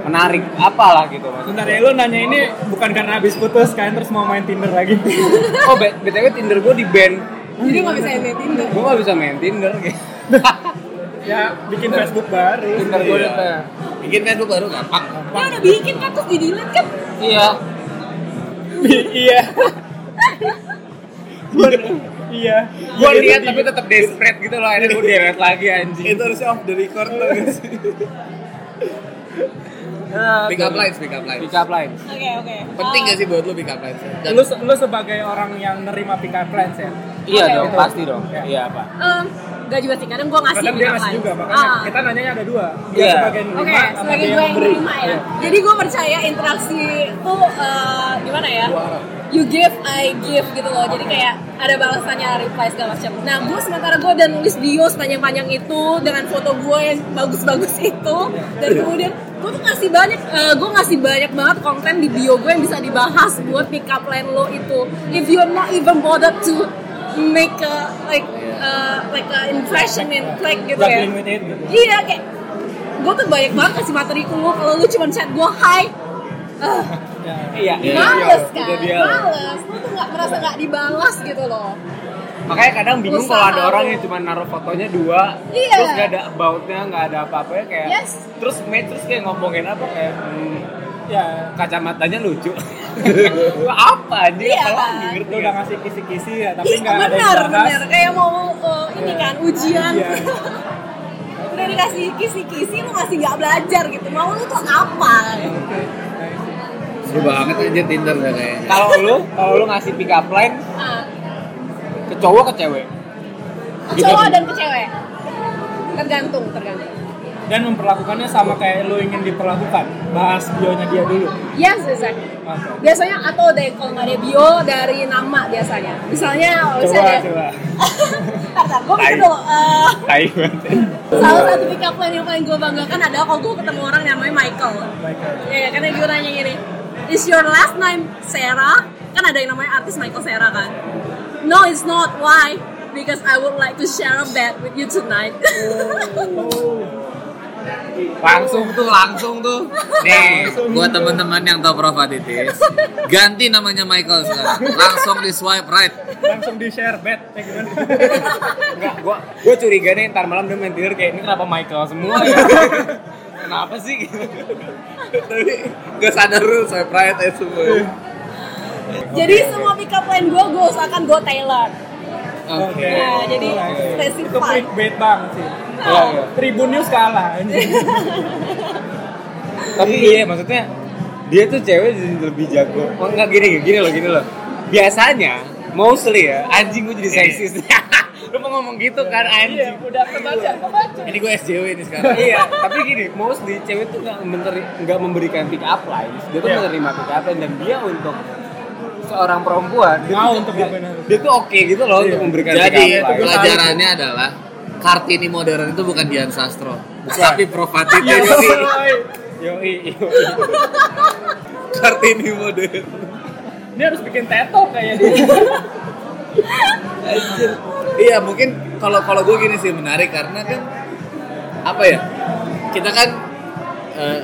[SPEAKER 3] menarik apalah gitu
[SPEAKER 2] Bentar
[SPEAKER 3] maksudnya.
[SPEAKER 2] ya, lu nanya ini bukan karena habis putus kan terus mau main Tinder lagi.
[SPEAKER 3] Oh, B- btw Tinder gua di ban
[SPEAKER 1] Jadi nggak bisa main Tinder.
[SPEAKER 3] Gue gak bisa main Tinder kayak.
[SPEAKER 2] Ya bikin Facebook baru.
[SPEAKER 3] Tinder gue udah
[SPEAKER 4] Iya. Bikin Facebook baru gampang.
[SPEAKER 1] Ya udah bikin kan terus di delete kan.
[SPEAKER 3] Iya.
[SPEAKER 2] iya. Iya.
[SPEAKER 3] Gue lihat tapi tetap desperate gitu loh. Akhirnya gue delete lagi anjing.
[SPEAKER 4] Itu harusnya off the record tuh guys. Pick up lines, pick up lines.
[SPEAKER 3] Pick up line.
[SPEAKER 1] Oke oke.
[SPEAKER 4] Penting
[SPEAKER 1] Eh,
[SPEAKER 4] gak sih buat lu pick up lines? Dan
[SPEAKER 2] Lu lu sebagai orang yang nerima pick up lines ya.
[SPEAKER 3] Iya
[SPEAKER 1] Oke,
[SPEAKER 3] dong, pasti dong.
[SPEAKER 2] Ya.
[SPEAKER 3] Iya apa?
[SPEAKER 1] em, Gak juga sih, kadang gue ngasih
[SPEAKER 2] Kadang dia ngasih juga, makanya
[SPEAKER 1] Ah.
[SPEAKER 2] kita nanyanya ada dua. Dia
[SPEAKER 3] Iya.
[SPEAKER 2] sebagai
[SPEAKER 1] Oke,
[SPEAKER 2] nerima sama
[SPEAKER 1] sebagai
[SPEAKER 2] dia
[SPEAKER 1] gue
[SPEAKER 2] yang
[SPEAKER 1] menerima ya.
[SPEAKER 2] Iya.
[SPEAKER 1] Jadi gue percaya interaksi itu eh, gimana ya? You give, I give gitu loh. Jadi kayak ada balasannya, reply segala macam. Nah, gue sementara gue udah nulis bio sepanjang-panjang itu dengan foto gue yang bagus-bagus itu, dan kemudian gue tuh ngasih banyak, eh, gue ngasih banyak banget konten di bio gue yang bisa dibahas buat pick up line lo itu. If you're not even bothered to make a like uh, like a impression in click gitu ya.
[SPEAKER 2] Gitu.
[SPEAKER 1] Iya kayak gue tuh banyak banget kasih materi ke lu kalau lu cuma chat gue hi
[SPEAKER 2] Ya.
[SPEAKER 3] Iya.
[SPEAKER 4] Iya.
[SPEAKER 1] males kan males lu tuh nggak merasa nggak dibalas gitu loh
[SPEAKER 3] Makanya kadang bingung
[SPEAKER 1] Usaha
[SPEAKER 3] kalau ada orang yang cuma naruh fotonya dua,
[SPEAKER 1] Iya.
[SPEAKER 3] terus gak ada about-nya, gak ada apa-apa ya kayak.
[SPEAKER 1] Yes.
[SPEAKER 3] Terus match terus kayak ngomongin apa kayak hmm,
[SPEAKER 2] Ya,
[SPEAKER 3] kacamatanya lucu. apa anjing?
[SPEAKER 1] Iya, kan?
[SPEAKER 3] ngerti
[SPEAKER 2] lu
[SPEAKER 3] nggak?
[SPEAKER 2] udah ngasih kisi-kisi ya, tapi
[SPEAKER 1] Ih,
[SPEAKER 2] nggak ada yang
[SPEAKER 1] bener
[SPEAKER 2] bahas.
[SPEAKER 1] bener kayak mau uh, ini
[SPEAKER 2] Iya.
[SPEAKER 1] kan ujian
[SPEAKER 2] Iya.
[SPEAKER 1] udah dikasih kisi-kisi lu masih nggak belajar gitu mau lu tuh apa
[SPEAKER 4] seru banget aja Tinder ya kayaknya.
[SPEAKER 3] Kalau lu, kalau lu ngasih pick up line
[SPEAKER 1] Ah,
[SPEAKER 3] ke cowok ke cewek.
[SPEAKER 1] ke cowok dan ke cewek tergantung tergantung
[SPEAKER 2] Dan memperlakukannya sama kayak lu ingin diperlakukan. Bahas bionya dia dulu.
[SPEAKER 1] yes exactly
[SPEAKER 2] Oke.
[SPEAKER 1] biasanya atau deh kalau nggak ada bio dari nama biasanya misalnya
[SPEAKER 2] Coba,
[SPEAKER 1] misalnya
[SPEAKER 2] coba.
[SPEAKER 1] Ntar, gue dulu eh,
[SPEAKER 3] Tai banget.
[SPEAKER 1] Salah satu pick up line yang paling gue banggakan adalah kalau gue ketemu orang yang namanya Michael
[SPEAKER 2] Michael.
[SPEAKER 1] Ya, karena gue nanya gini Is your last name Sarah? Kan ada yang namanya artis Michael Sarah kan No, it's not. Why? Because I would like to share a bed with you tonight
[SPEAKER 3] Langsung tuh, langsung tuh.
[SPEAKER 4] Nih, buat teman-teman yang tahu Prof Aditis, ganti namanya Michael sekarang. Langsung di swipe right.
[SPEAKER 2] Langsung di share bed. Ya, gimana?
[SPEAKER 3] Enggak, gua gua curiga nih ntar malam dia main Tinder kayak ini kenapa Michael semua ya? kenapa sih gitu?
[SPEAKER 4] Tapi gak sadar lu swipe right ya semua.
[SPEAKER 1] Jadi semua pick up line gue, gue usahakan gue tailor
[SPEAKER 2] Oke.
[SPEAKER 1] Nah, jadi
[SPEAKER 2] Itu
[SPEAKER 1] specified
[SPEAKER 2] clickbait banget sih.
[SPEAKER 3] Iya, iya.
[SPEAKER 2] Tribun News kalah.
[SPEAKER 3] Tapi iya maksudnya dia tuh cewek jadi lebih jago. Oh enggak gini gini loh gini loh. Biasanya mostly ya anjing gue jadi seksis. Lu mau ngomong gitu kan
[SPEAKER 2] Iya,
[SPEAKER 3] anjing.
[SPEAKER 2] udah kebaca, kebaca.
[SPEAKER 4] Ini gue SJW ini sekarang.
[SPEAKER 3] iya, tapi gini, mostly cewek tuh nggak menteri, nggak memberikan pick up lines, dia tuh
[SPEAKER 2] Iya.
[SPEAKER 3] menerima pick up line dan dia untuk seorang perempuan dia
[SPEAKER 2] Mau untuk
[SPEAKER 3] dia, dia tuh oke gitu loh
[SPEAKER 2] Iya.
[SPEAKER 3] untuk memberikan
[SPEAKER 4] Jadi pelajarannya adalah Kartini modern itu bukan Dian Sastro, tapi Prof
[SPEAKER 2] Iya,
[SPEAKER 4] Atiti jadi
[SPEAKER 3] Yoi, yoi.
[SPEAKER 4] Kartini modern.
[SPEAKER 2] Dia harus bikin tato kayak dia.
[SPEAKER 4] Anjir. Iya mungkin kalau kalau gue gini sih menarik karena kan apa ya kita kan eh,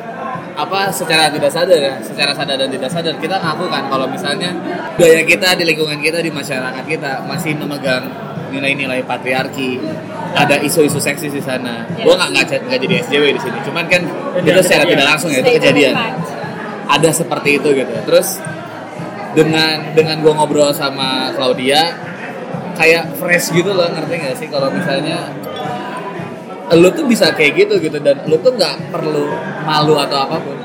[SPEAKER 4] apa secara tidak sadar ya secara sadar dan tidak sadar kita ngaku kan kalau misalnya budaya kita di lingkungan kita di masyarakat kita masih memegang nilai-nilai patriarki ada isu-isu seksis di sana. Gue nggak nggak nggak jadi SJW di sini cuman kan itu secara tidak langsung ya itu kejadian. ada seperti itu gitu. Terus dengan dengan gue ngobrol sama Claudia kayak fresh gitu loh ngerti gak sih kalau misalnya lu tuh bisa kayak gitu gitu dan lu tuh nggak perlu malu atau apa pun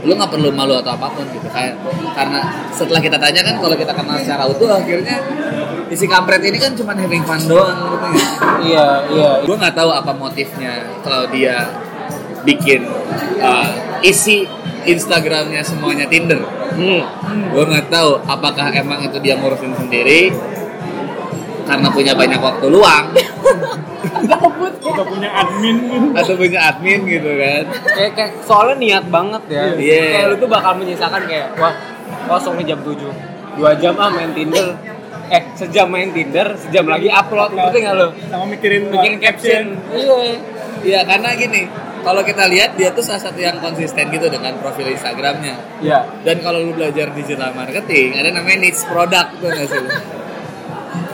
[SPEAKER 4] lu nggak perlu malu atau apa pun gitu kayak karena setelah kita tanya kan kalau kita kenal secara utuh akhirnya isi kampret ini kan cuma having fun doang gak sih?
[SPEAKER 3] Iya, iya.
[SPEAKER 4] gue nggak tahu apa motifnya kalau dia bikin uh, isi Instagramnya semuanya Tinder
[SPEAKER 3] Hmm.
[SPEAKER 4] gue nggak tahu apakah emang itu dia ngurusin sendiri karena punya banyak waktu luang.
[SPEAKER 2] Udah punya admin.
[SPEAKER 4] atau punya admin gitu kan
[SPEAKER 3] Kayak, kayak soalnya niat banget ya.
[SPEAKER 4] Iya.
[SPEAKER 3] Kayak lu tuh bakal menyisakan kayak wah kosong nih jam 7 dua jam ah main Tinder eh sejam main Tinder sejam lagi upload ngerti nggak lo
[SPEAKER 2] Sama mikirin
[SPEAKER 3] bikin caption iya
[SPEAKER 4] Iya karena gini kalau kita lihat dia tuh salah satu yang konsisten gitu dengan profil Instagramnya
[SPEAKER 3] iya
[SPEAKER 4] dan kalau lu belajar digital marketing ada namanya niche product tuh nggak sih?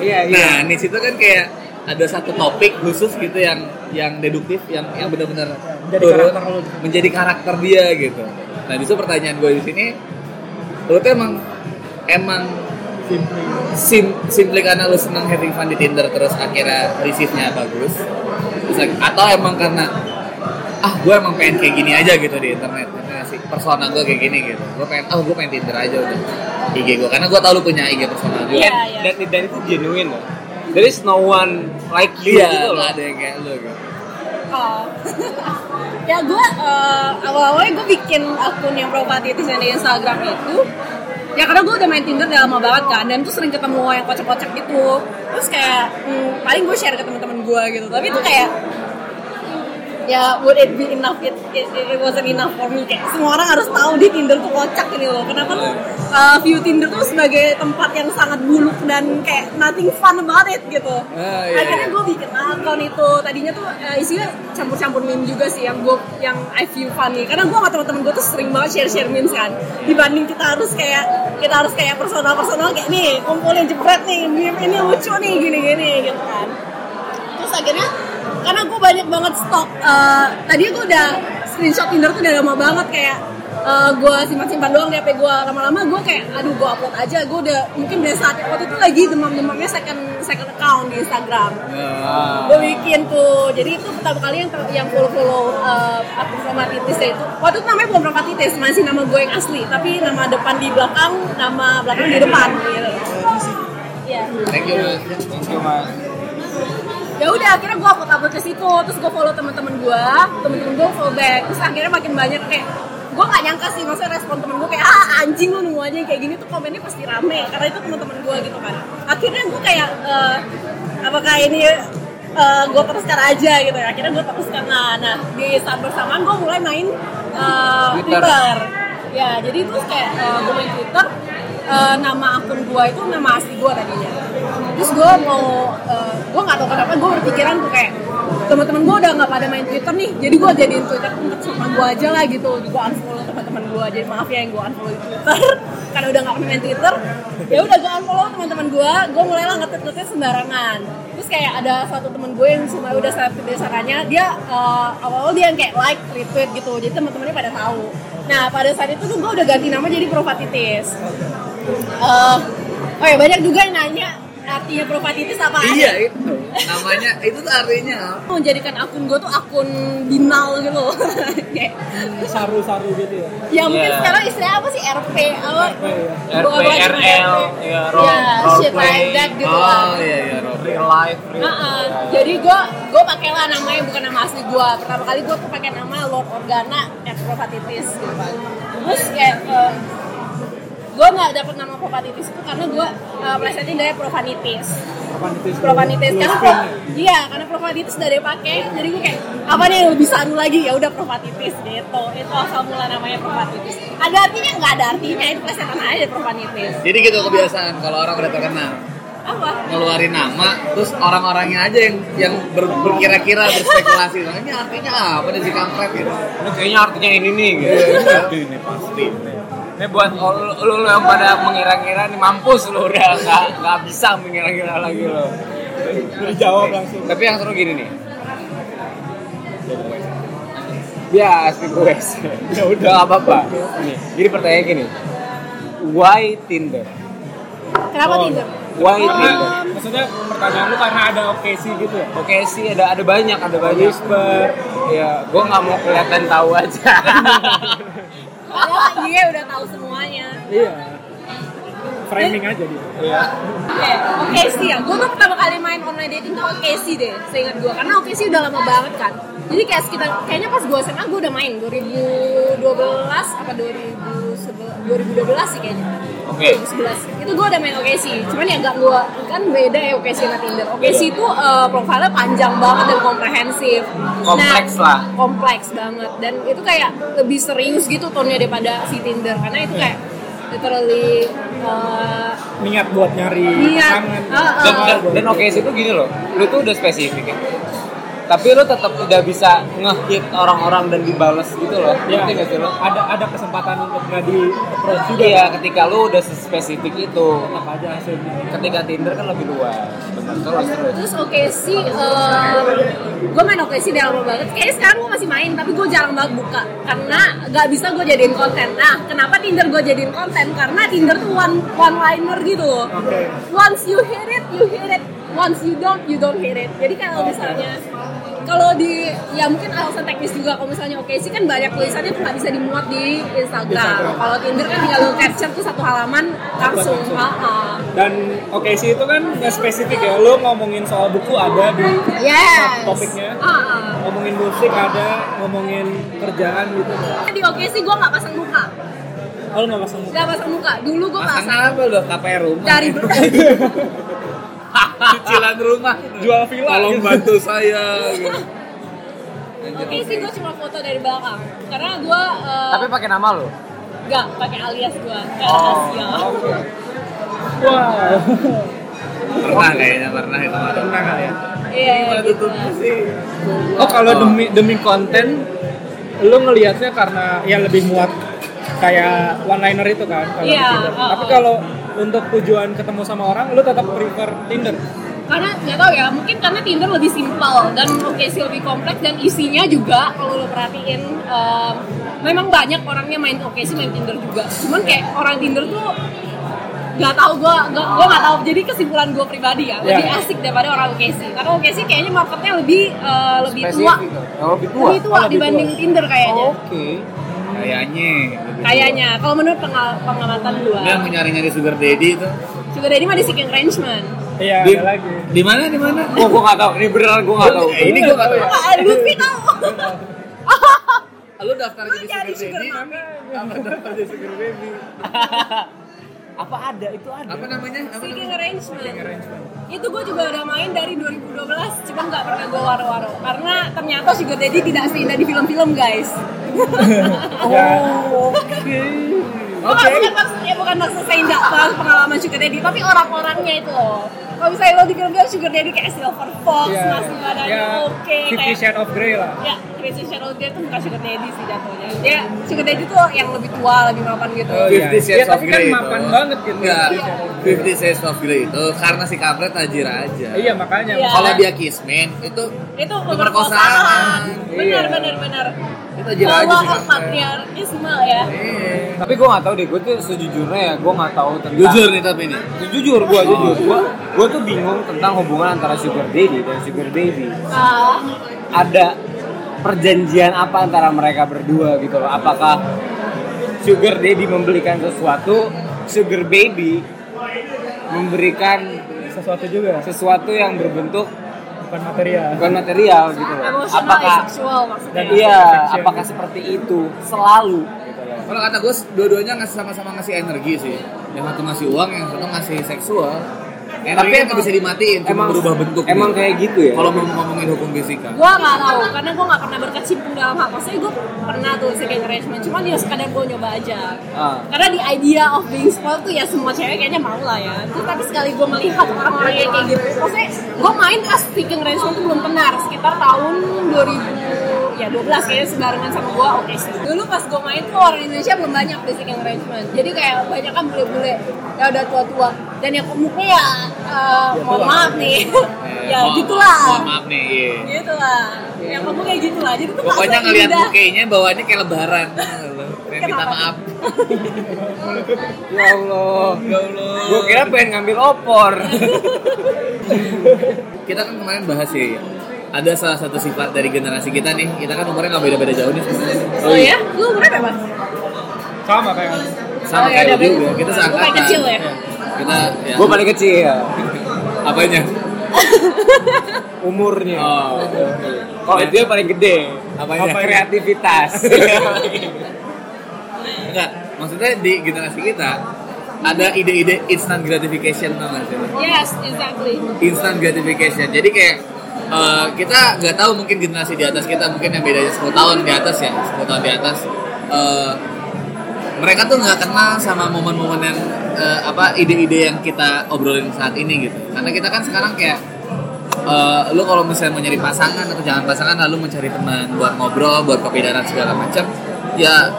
[SPEAKER 3] Iya, iya.
[SPEAKER 4] Nah, niche itu kan kayak ada satu topik khusus gitu yang yang deduktif, yang yang benar-benar
[SPEAKER 2] Menjadi
[SPEAKER 4] turun,
[SPEAKER 2] karakter lu.
[SPEAKER 4] menjadi karakter dia gitu. Nah, itu pertanyaan gue di sini, lu tuh emang emang
[SPEAKER 2] Simply.
[SPEAKER 4] sim simply karena lu seneng having fun di Tinder terus akhirnya receive-nya bagus Terus atau emang karena ah gue emang pengen kayak gini aja gitu di internet sih persona gue kayak gini gitu gue pengen oh gue pengen Tinder aja udah IG gue karena gue tau lu punya IG personal gue
[SPEAKER 3] dan,
[SPEAKER 1] iya.
[SPEAKER 3] dan, dan itu genuine loh. There is no one like you
[SPEAKER 4] iya
[SPEAKER 3] gitu loh.
[SPEAKER 4] ada yang kayak lu gitu
[SPEAKER 1] Oh. ya gue uh, awal-awalnya gue bikin akun yang provokatif di Instagram itu ya karena gue udah main Tinder udah lama banget kan dan tuh sering ketemu yang kocak-kocak gitu terus kayak hmm, paling gue share ke teman-teman gue gitu tapi itu kayak ya would it be enough? It, it, it wasn't enough for me. Kayak semua orang harus tahu di Tinder tuh kocak ini loh. Kenapa lu uh, view Tinder tuh sebagai tempat yang sangat buluk dan kayak nothing fun about it gitu.
[SPEAKER 4] Ah, iya,
[SPEAKER 1] akhirnya
[SPEAKER 4] iya.
[SPEAKER 1] gue bikin akun itu. Tadinya tuh uh, isinya campur-campur meme juga sih yang gue yang I view funny. Karena gue sama teman-teman gue tuh sering banget share-share memes kan. Dibanding kita harus kayak kita harus kayak personal-personal kayak nih kumpulin jebret nih meme ini lucu nih gini-gini gitu kan. Terus akhirnya karena gue banyak banget stok uh, tadi gue udah screenshot Tinder tuh udah lama banget kayak uh, gue simpan-simpan doang di HP gue lama-lama gue kayak aduh gue upload aja gue udah mungkin udah saat waktu itu lagi demam-demamnya second second account di Instagram
[SPEAKER 4] Nah,
[SPEAKER 1] gue bikin tuh jadi itu pertama kali yang yang follow follow uh, akun Promatitis itu waktu itu namanya bukan Promatitis masih nama gue yang asli tapi nama depan di belakang nama belakang di depan gitu Iya.
[SPEAKER 4] thank you.
[SPEAKER 3] Thank you, Mas.
[SPEAKER 1] Ya udah akhirnya gue upload upload ke situ terus gue follow teman-teman gue temen-temen gue follow back terus akhirnya makin banyak kayak gue nggak nyangka sih maksudnya respon temen gue kayak ah anjing lu nemu aja kayak gini tuh komennya pasti rame karena itu teman-teman gue gitu kan akhirnya gue kayak eh, apakah ini gue teruskan aja gitu ya akhirnya gue teruskan nah, nah di saat bersamaan gue mulai main eh,
[SPEAKER 3] Twitter.
[SPEAKER 1] Twitter. ya jadi terus kayak gue main Twitter eh, nama akun gue itu nama asli gue tadinya. Terus gue mau gue nggak tahu kenapa gue berpikiran tuh kayak teman-teman gue udah nggak pada main Twitter nih jadi gue jadiin Twitter tempat sama gue aja lah gitu gue unfollow teman-teman gue jadi maaf ya yang gue unfollow di Twitter karena udah nggak main Twitter. Ya udah gue unfollow teman-teman gue gue mulailah ngetit-ngetit sembarangan terus kayak ada satu temen gue yang cuma udah saya berdasarkannya dia eh, awal-awal dia yang kayak like retweet gitu. Jadi teman-temannya pada tahu. Nah pada saat itu tuh gue udah ganti nama jadi Provatitis Eh, oh ya banyak juga yang nanya artinya Provatitis apa
[SPEAKER 4] iya itu namanya itu tuh artinya
[SPEAKER 1] menjadikan akun gue tuh akun binal gitu loh Kayak,
[SPEAKER 2] Saru-saru gitu ya.
[SPEAKER 1] ya mungkin
[SPEAKER 3] Iya.
[SPEAKER 1] sekarang istilahnya apa sih RP apa
[SPEAKER 2] Apa ya?
[SPEAKER 3] RP,
[SPEAKER 1] cuma
[SPEAKER 3] RL,
[SPEAKER 1] RP.
[SPEAKER 3] ya, role-
[SPEAKER 1] ya
[SPEAKER 3] role
[SPEAKER 1] shit
[SPEAKER 3] play.
[SPEAKER 1] like that gitu lah
[SPEAKER 4] oh iya iya.
[SPEAKER 3] Real life. Real,
[SPEAKER 1] Heeh. jadi gue gue pakai lah namanya bukan nama asli gue pertama kali gue tuh pakai nama Lord Organa at Provatitis gitu terus kayak eh, gue nggak dapet nama Provatitis itu karena gue uh, plesetin dari
[SPEAKER 2] Profanitis.
[SPEAKER 1] Provanitis
[SPEAKER 2] Lu
[SPEAKER 1] karena pro, iya karena ada yang pakai jadi gue kayak apa nih yang lebih saru lagi? Ya udah Provatitis gitu. Itu asal mula namanya Provatitis ada artinya? Nggak ada artinya. Itu plesetan aja Provanitis.
[SPEAKER 4] Jadi gitu kebiasaan. Kalau orang udah terkenal.
[SPEAKER 1] Apa?
[SPEAKER 4] Ngeluarin nama terus orang-orangnya aja yang yang ber- berkira-kira berspekulasi. Nah, ini artinya apa nih si kampret gitu?
[SPEAKER 3] Ini kayaknya artinya ini nih gitu. ini pasti. Ini buat lu, lu, yang pada mengira-kira nih mampus lu udah nggak nggak bisa mengira-kira lagi lo.
[SPEAKER 2] Dijawab langsung.
[SPEAKER 3] Tapi yang seru gini nih. Ya, asli gue. ya udah nggak apa-apa. Nih, jadi pertanyaan gini. Why Tinder?
[SPEAKER 1] kenapa
[SPEAKER 2] Oh.
[SPEAKER 1] Tinder
[SPEAKER 3] Why
[SPEAKER 2] Karena,
[SPEAKER 3] Tinder?
[SPEAKER 2] maksudnya pertanyaan lu karena ada occasion gitu ya?
[SPEAKER 3] Oke sih ada ada banyak ada banyak.
[SPEAKER 2] Whisper.
[SPEAKER 3] Ya, gue nggak mau kelihatan tahu aja.
[SPEAKER 1] Padahal dia udah tahu semuanya
[SPEAKER 2] Iya. Framing aja dia.
[SPEAKER 3] Iya.
[SPEAKER 1] Eh, oke sih ya. Gue tuh pertama kali main online dating tuh oke sih deh, seingat gue. Karena oke sih udah lama banget kan. Jadi kayak sekitar, kayaknya pas gue SMA gue udah main 2012 apa 2011, 2012 sih kayaknya.
[SPEAKER 3] Oke.
[SPEAKER 1] 2011 itu gue udah main oke sih. Cuman ya nggak gue kan beda ya oke sih sama Tinder. Oke sih itu eh, profilnya panjang banget dan komprehensif.
[SPEAKER 3] Kompleks
[SPEAKER 1] Nah,
[SPEAKER 3] lah.
[SPEAKER 1] Kompleks banget dan itu kayak lebih serius gitu tonnya daripada si Tinder karena itu kayak literally eh,
[SPEAKER 2] Niat buat nyari
[SPEAKER 1] Niat.
[SPEAKER 2] pasangan.
[SPEAKER 1] Ah, ah.
[SPEAKER 3] dan, dan, dan oke sih itu gini loh lu tuh udah spesifik ya tapi lu tetap tidak bisa nge-hit orang-orang dan dibales gitu loh
[SPEAKER 2] Ya,
[SPEAKER 3] ngerti nggak sih lo
[SPEAKER 2] ada ada kesempatan untuk nggak di approach juga.
[SPEAKER 3] iya ketika lu udah spesifik itu
[SPEAKER 2] Apa aja hasilnya.
[SPEAKER 3] ketika Tinder kan lebih luas benar terus terus
[SPEAKER 1] Terus oke sih, gue main oke sih udah lama banget. Kayaknya sekarang gue masih main, tapi gue jarang banget buka karena gak bisa gue jadiin konten. Nah, kenapa Tinder gue jadiin konten? Karena Tinder tuh one one liner gitu loh.
[SPEAKER 2] Oke.
[SPEAKER 1] Once you hit it, you hit it. Once you don't, you don't hit it. Jadi kalau misalnya kalau di ya mungkin alasan teknis juga kalau misalnya oke sih kan banyak tulisannya tuh nggak bisa dimuat di Instagram.
[SPEAKER 2] Instagram.
[SPEAKER 1] Kalau Tinder kan tinggal lo capture tuh satu halaman langsung.
[SPEAKER 2] langsung.
[SPEAKER 1] Ha-ha.
[SPEAKER 2] Dan oke sih itu kan nggak spesifik ya. Lo ngomongin soal buku ada di
[SPEAKER 1] Yes.
[SPEAKER 2] topiknya.
[SPEAKER 1] Ah.
[SPEAKER 2] ngomongin musik ada, ngomongin kerjaan gitu.
[SPEAKER 1] Di oke sih gue nggak pasang muka,
[SPEAKER 2] Oh, lo nggak pasang muka.
[SPEAKER 1] nggak pasang muka. Dulu gue
[SPEAKER 3] Masangnya
[SPEAKER 1] pasang
[SPEAKER 3] apa lo KPR rumah
[SPEAKER 1] dari
[SPEAKER 4] Cicilan rumah.
[SPEAKER 2] Jual villa.
[SPEAKER 4] Tolong
[SPEAKER 2] gitu.
[SPEAKER 4] bantu saya. Gitu.
[SPEAKER 1] Oke sih gue cuma foto dari belakang, karena gue uh,
[SPEAKER 3] tapi pakai nama lo
[SPEAKER 1] nggak pakai alias gue, kayak
[SPEAKER 3] Oh.
[SPEAKER 2] Wah.
[SPEAKER 4] Pernah kayaknya pernah itu.
[SPEAKER 2] Pernah kali ya.
[SPEAKER 1] Iya. gitu.
[SPEAKER 2] Oh kalau demi demi konten, lo ngelihatnya karena ya lebih muat kayak one liner itu kan kalau
[SPEAKER 1] Iya,
[SPEAKER 2] Tinder.
[SPEAKER 1] oh,
[SPEAKER 2] Tapi
[SPEAKER 1] oh.
[SPEAKER 2] kalau untuk tujuan ketemu sama orang, lo tetap prefer Tinder.
[SPEAKER 1] Karena nggak tahu ya, mungkin karena Tinder lebih simpel dan oke sih lebih kompleks dan isinya juga kalau lo perhatiin em, memang banyak orangnya main oke sih main Tinder juga. Cuman kayak orang Tinder tuh nggak tahu gue nggak gue nggak tahu jadi kesimpulan gue pribadi ya lebih
[SPEAKER 2] Ya.
[SPEAKER 1] asik daripada orang oke sih karena oke sih kayaknya marketnya lebih eh, lebih tua
[SPEAKER 3] spesifik oh, lebih tua
[SPEAKER 1] lebih tua
[SPEAKER 2] Oh, lebih
[SPEAKER 1] dibanding
[SPEAKER 2] tua.
[SPEAKER 1] Tinder kayaknya
[SPEAKER 3] oke
[SPEAKER 4] Kayaknya.
[SPEAKER 1] Kayaknya kalau menurut pengal- pengamatan gue
[SPEAKER 4] Dia mau nyari-nyari sugar daddy itu.
[SPEAKER 1] juga dari mah di seeking arrangement
[SPEAKER 2] Iya,
[SPEAKER 4] Di,
[SPEAKER 2] ada lagi.
[SPEAKER 4] di mana di mana?
[SPEAKER 3] oh gua nggak tahu ini beneran gua nggak tahu
[SPEAKER 4] Eh, ini gua nggak tahu.
[SPEAKER 1] ah Lutfi tahu
[SPEAKER 4] Lu daftar
[SPEAKER 1] Lu
[SPEAKER 4] jadi
[SPEAKER 1] jadi
[SPEAKER 4] sugar
[SPEAKER 1] sugar
[SPEAKER 4] daddy. Apa daftar jadi sugar baby?
[SPEAKER 3] apa ada itu ada
[SPEAKER 4] Apa namanya? Apa
[SPEAKER 1] seeking
[SPEAKER 4] namanya?
[SPEAKER 1] arrangement itu gue juga udah main dari 2012 cuma nggak pernah gue waro-waro. Karena ternyata sugar daddy tidak seindah di film-film guys.
[SPEAKER 2] Ya.
[SPEAKER 1] Bukan, bukan maksudnya bukan maksud seindah pengalaman sugar daddy tapi orang-orangnya itu loh kalau misalnya lo di film-film sugar daddy kayak Silver Fox
[SPEAKER 2] Ya,
[SPEAKER 1] masih badannya
[SPEAKER 2] ya,
[SPEAKER 1] oke
[SPEAKER 2] Fifty
[SPEAKER 1] kayak
[SPEAKER 2] Shades of Grey lah.
[SPEAKER 1] ya Crazy Shadow dia tuh bukan sugar daddy sih jatuhnya dia sugar daddy tuh yang lebih tua lebih mapan gitu
[SPEAKER 2] Oh, iya.
[SPEAKER 4] Fifty Shades
[SPEAKER 2] Ya, tapi
[SPEAKER 4] of
[SPEAKER 2] kan
[SPEAKER 4] Grey itu.
[SPEAKER 2] mapan banget gitu.
[SPEAKER 4] Enggak.
[SPEAKER 1] Iya.
[SPEAKER 4] Fifty Shades of Grey itu karena si kampret tajir aja.
[SPEAKER 2] Iya, makanya.
[SPEAKER 1] Iya.
[SPEAKER 4] Kalau dia kismin itu
[SPEAKER 1] itu
[SPEAKER 4] Pemerkosaan.
[SPEAKER 1] benar
[SPEAKER 3] Iya.
[SPEAKER 1] benar benar
[SPEAKER 4] kampret.
[SPEAKER 1] patriarkisme ya
[SPEAKER 4] Iya.
[SPEAKER 3] tapi gua nggak tahu deh gua tuh sejujurnya ya gua nggak tahu tentang
[SPEAKER 4] Jujur nih tapi nih.
[SPEAKER 3] jujur gua jujur gua gua tuh bingung tentang hubungan antara sugar daddy dan sugar baby
[SPEAKER 1] Ah,
[SPEAKER 3] ada perjanjian apa antara mereka berdua gitu loh apakah sugar daddy membelikan sesuatu sugar baby memberikan
[SPEAKER 2] Sesuatu juga,
[SPEAKER 3] sesuatu yang berbentuk
[SPEAKER 2] bukan material.
[SPEAKER 3] bukan material gitu loh apakah
[SPEAKER 1] seksual maksudnya
[SPEAKER 2] Dan-
[SPEAKER 3] iya
[SPEAKER 2] Affection.
[SPEAKER 3] apakah seperti itu selalu gitu loh
[SPEAKER 4] Kalau kata gue, dua-duanya ngasih sama-sama ngasih energi sih. Yang satu ngasih uang, yang satu ngasih seksual. Energi
[SPEAKER 3] Tapi emang-
[SPEAKER 4] nggak bisa dimatiin, cuma
[SPEAKER 3] emang
[SPEAKER 4] berubah bentuk.
[SPEAKER 3] emang
[SPEAKER 4] gitu.
[SPEAKER 3] kayak gitu ya
[SPEAKER 4] Kalau mau ngomongin hukum fisika.
[SPEAKER 1] gue nggak tahu karena gue nggak pernah berkecimpung dalam hal maksudnya gue pernah tuh second arrangement cuman dia sekadar gue nyoba aja
[SPEAKER 3] Ah.
[SPEAKER 1] karena di idea of being spoiled tuh ya semua cewek kayaknya mau lah ya terus tapi sekali gue melihat orang-orang yang kayak gitu maksudnya gue main pas second arrangement tuh belum benar sekitar tahun 2000 ya 12 kayaknya sebarengan sama gue oke sih. Dulu pas gue main tuh orang Indonesia belum banyak di second arrangement jadi kayak banyak kan bule-bule. Ya udah tua-tua. Dan yang gemuknya ya eh, mohon maaf nih.
[SPEAKER 4] Eh,
[SPEAKER 1] ya
[SPEAKER 4] mo-
[SPEAKER 1] gitulah.
[SPEAKER 4] Mohon maaf nih, iya.
[SPEAKER 1] gitu lah yang ngomong kayak gitu lah jadi tuh
[SPEAKER 4] Pokoknya ngelihat mukanya bawaannya kayak lebaran. Kayak minta maaf.
[SPEAKER 3] ya Allah.
[SPEAKER 4] Ya Allah.
[SPEAKER 3] gue kira pengen ngambil opor.
[SPEAKER 4] Kita kan kemarin bahas ya. Ada salah satu sifat dari generasi kita nih. Kita kan umurnya nggak beda-beda jauh nih sebenarnya.
[SPEAKER 1] oh ya lu umurnya berapa
[SPEAKER 2] Sama kayak
[SPEAKER 4] Sama
[SPEAKER 1] Oh, iya,
[SPEAKER 4] kayak lu juga. Kita seangkatan.
[SPEAKER 1] kayak kecil ya?
[SPEAKER 4] Kita ya.
[SPEAKER 3] gue paling kecil
[SPEAKER 4] Apanya?
[SPEAKER 3] umurnya
[SPEAKER 4] Oh.
[SPEAKER 3] kalau dia paling gede
[SPEAKER 4] Apanya?
[SPEAKER 3] Apa kreativitas
[SPEAKER 4] Enggak, maksudnya di generasi kita ada ide-ide instant gratification tau gak sih?
[SPEAKER 1] yes exactly
[SPEAKER 4] Instant gratification. Jadi kayak eh, kita nggak tahu mungkin generasi di atas kita mungkin yang bedanya 10 tahun di atas ya, 10 tahun di atas. eh, mereka tuh nggak kenal sama momen-momen yang eh, apa ide-ide yang kita obrolin saat ini gitu. Karena kita kan sekarang kayak eh, lu kalau misalnya mau nyari pasangan atau jangan pasangan lalu mencari teman buat ngobrol buat kopi dan segala macam ya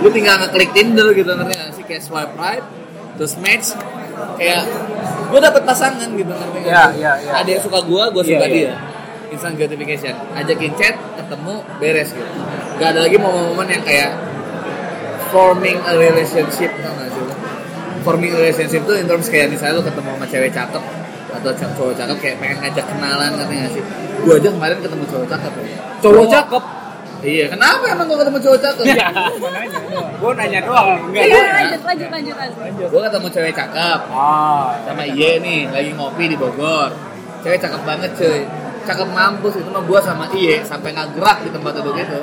[SPEAKER 4] lu tinggal ngeklik Tinder gitu ngerti sih kayak swipe right terus match kayak gue dapet pasangan gitu ngerti gak
[SPEAKER 3] Iya,
[SPEAKER 4] sih?
[SPEAKER 3] iya, iya.
[SPEAKER 4] ada yang suka gue gue
[SPEAKER 3] Iya,
[SPEAKER 4] suka
[SPEAKER 3] iya.
[SPEAKER 4] dia instant gratification ajakin chat ketemu beres gitu gak ada lagi momen-momen yang kayak forming a relationship tau gak sih forming a relationship tuh in terms kayak misalnya lu ketemu sama cewek cakep atau cowok cakep kayak pengen ngajak kenalan ngerti gak sih gue aja kemarin ketemu cowok cakep ya.
[SPEAKER 3] Cowok cakep.
[SPEAKER 4] Iya kenapa emang gue ketemu cowok cakep
[SPEAKER 3] Ya. Gue nanya doang. Enggak.
[SPEAKER 1] Iya, lanjut, lanjut, lanjut, lanjut.
[SPEAKER 4] gue ketemu cewek cakep
[SPEAKER 3] Ah.
[SPEAKER 4] sama Iye nih lagi ngopi di Bogor cewek cakep banget cuy cakep mampus itu mah gue sama Iye sampai nggak gerak di tempat duduk itu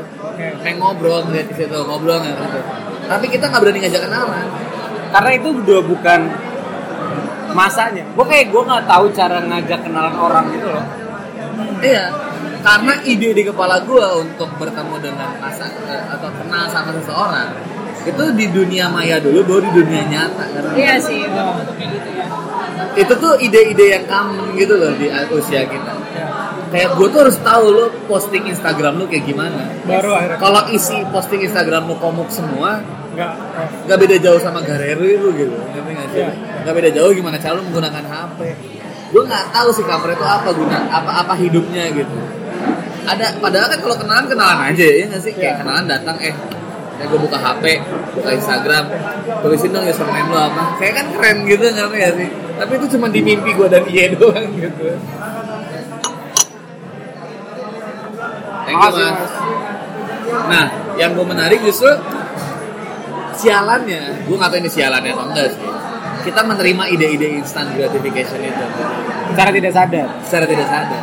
[SPEAKER 4] kayak ngobrol ngeliat di situ ngobrol ngeliat gitu tapi kita nggak berani ngajak kenalan
[SPEAKER 3] Karena itu udah bukan masanya. Gue kayak gue nggak tahu cara ngajak kenalan orang gitu loh.
[SPEAKER 4] iya karena ide di kepala gue untuk bertemu dengan pasangan eh, atau kenal sama seseorang itu di dunia maya dulu baru di dunia nyata karena
[SPEAKER 1] Iya sih, gitu ya.
[SPEAKER 4] itu tuh ide-ide yang common gitu loh di usia kita. Kayak gue tuh harus tahu lo posting Instagram lu kayak gimana.
[SPEAKER 2] Baru akhirnya.
[SPEAKER 4] Kalau isi posting Instagram lu komuk semua
[SPEAKER 2] nggak oh,
[SPEAKER 4] nggak beda jauh sama Gareru itu gitu ngerti nggak sih?
[SPEAKER 2] Iya.
[SPEAKER 4] nggak beda jauh gimana cara lu menggunakan HP gue nggak tahu sih kampret itu apa guna apa apa hidupnya gitu ada padahal kan kalau kenalan kenalan aja ya nggak sih kayak
[SPEAKER 2] Iya.
[SPEAKER 4] kenalan datang eh ya gue buka HP buka Instagram tulisin dong username lu apa kayak kan keren gitu ngerti nggak sih tapi itu cuma di mimpi gue dan Iye doang gitu Thank you mas. Nah, yang gue menarik justru sialannya, gue nggak tahu ini sialannya atau enggak sih. Kita menerima ide-ide instant gratification itu
[SPEAKER 3] Secara tidak sadar.
[SPEAKER 4] secara tidak sadar.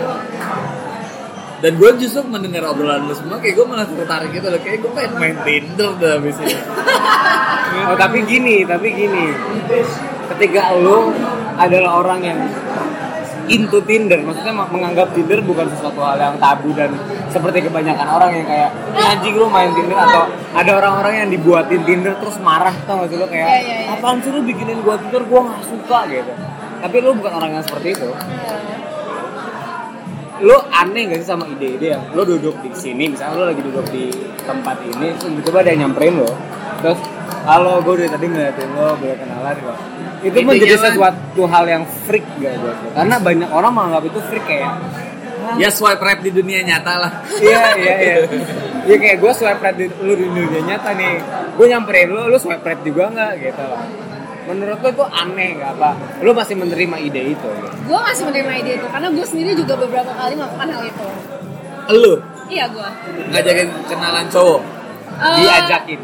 [SPEAKER 4] Dan gue justru mendengar obrolan lu semua, kayak gue malah tertarik gitu loh. Kayak gue pengen main Tinder dah abis ini.
[SPEAKER 3] Oh tapi gini, tapi gini. Ketika lu adalah orang yang into Tinder, maksudnya mak- menganggap Tinder bukan sesuatu hal yang tabu dan seperti kebanyakan orang yang kayak "Ih, anjing lu main Tinder atau ada orang-orang yang dibuatin Tinder terus marah tau gak sih lu kayak
[SPEAKER 1] Iya, iya, iya.
[SPEAKER 3] apaan sih lu bikinin gua Tinder gua gak suka gitu. Tapi lu bukan orang yang seperti itu. Lu aneh gak sih sama ide-ide yang lu duduk di sini, misalnya lu lagi duduk di tempat ini, terus tiba-tiba ada yang nyamperin lo, terus halo gue dari tadi ngeliatin lo, boleh kenalan gak? Itu
[SPEAKER 4] Intinya
[SPEAKER 3] menjadi sesuatu hal yang freak gak buat lo? Karena banyak orang menganggap itu freak kayak
[SPEAKER 4] ya swipe right di dunia nyata lah.
[SPEAKER 3] Iya iya iya. Iya kayak gue swipe right di, lu di dunia nyata nih. Gue nyamperin lu, lu swipe right juga nggak? Gitu loh Menurut lo itu aneh gak apa? Lu masih menerima ide itu gitu?
[SPEAKER 1] Gue masih menerima ide itu karena gue sendiri juga beberapa kali melakukan hal itu.
[SPEAKER 4] Lu
[SPEAKER 1] Iya gue.
[SPEAKER 4] ngajakin kenalan cowok.
[SPEAKER 3] Diajakin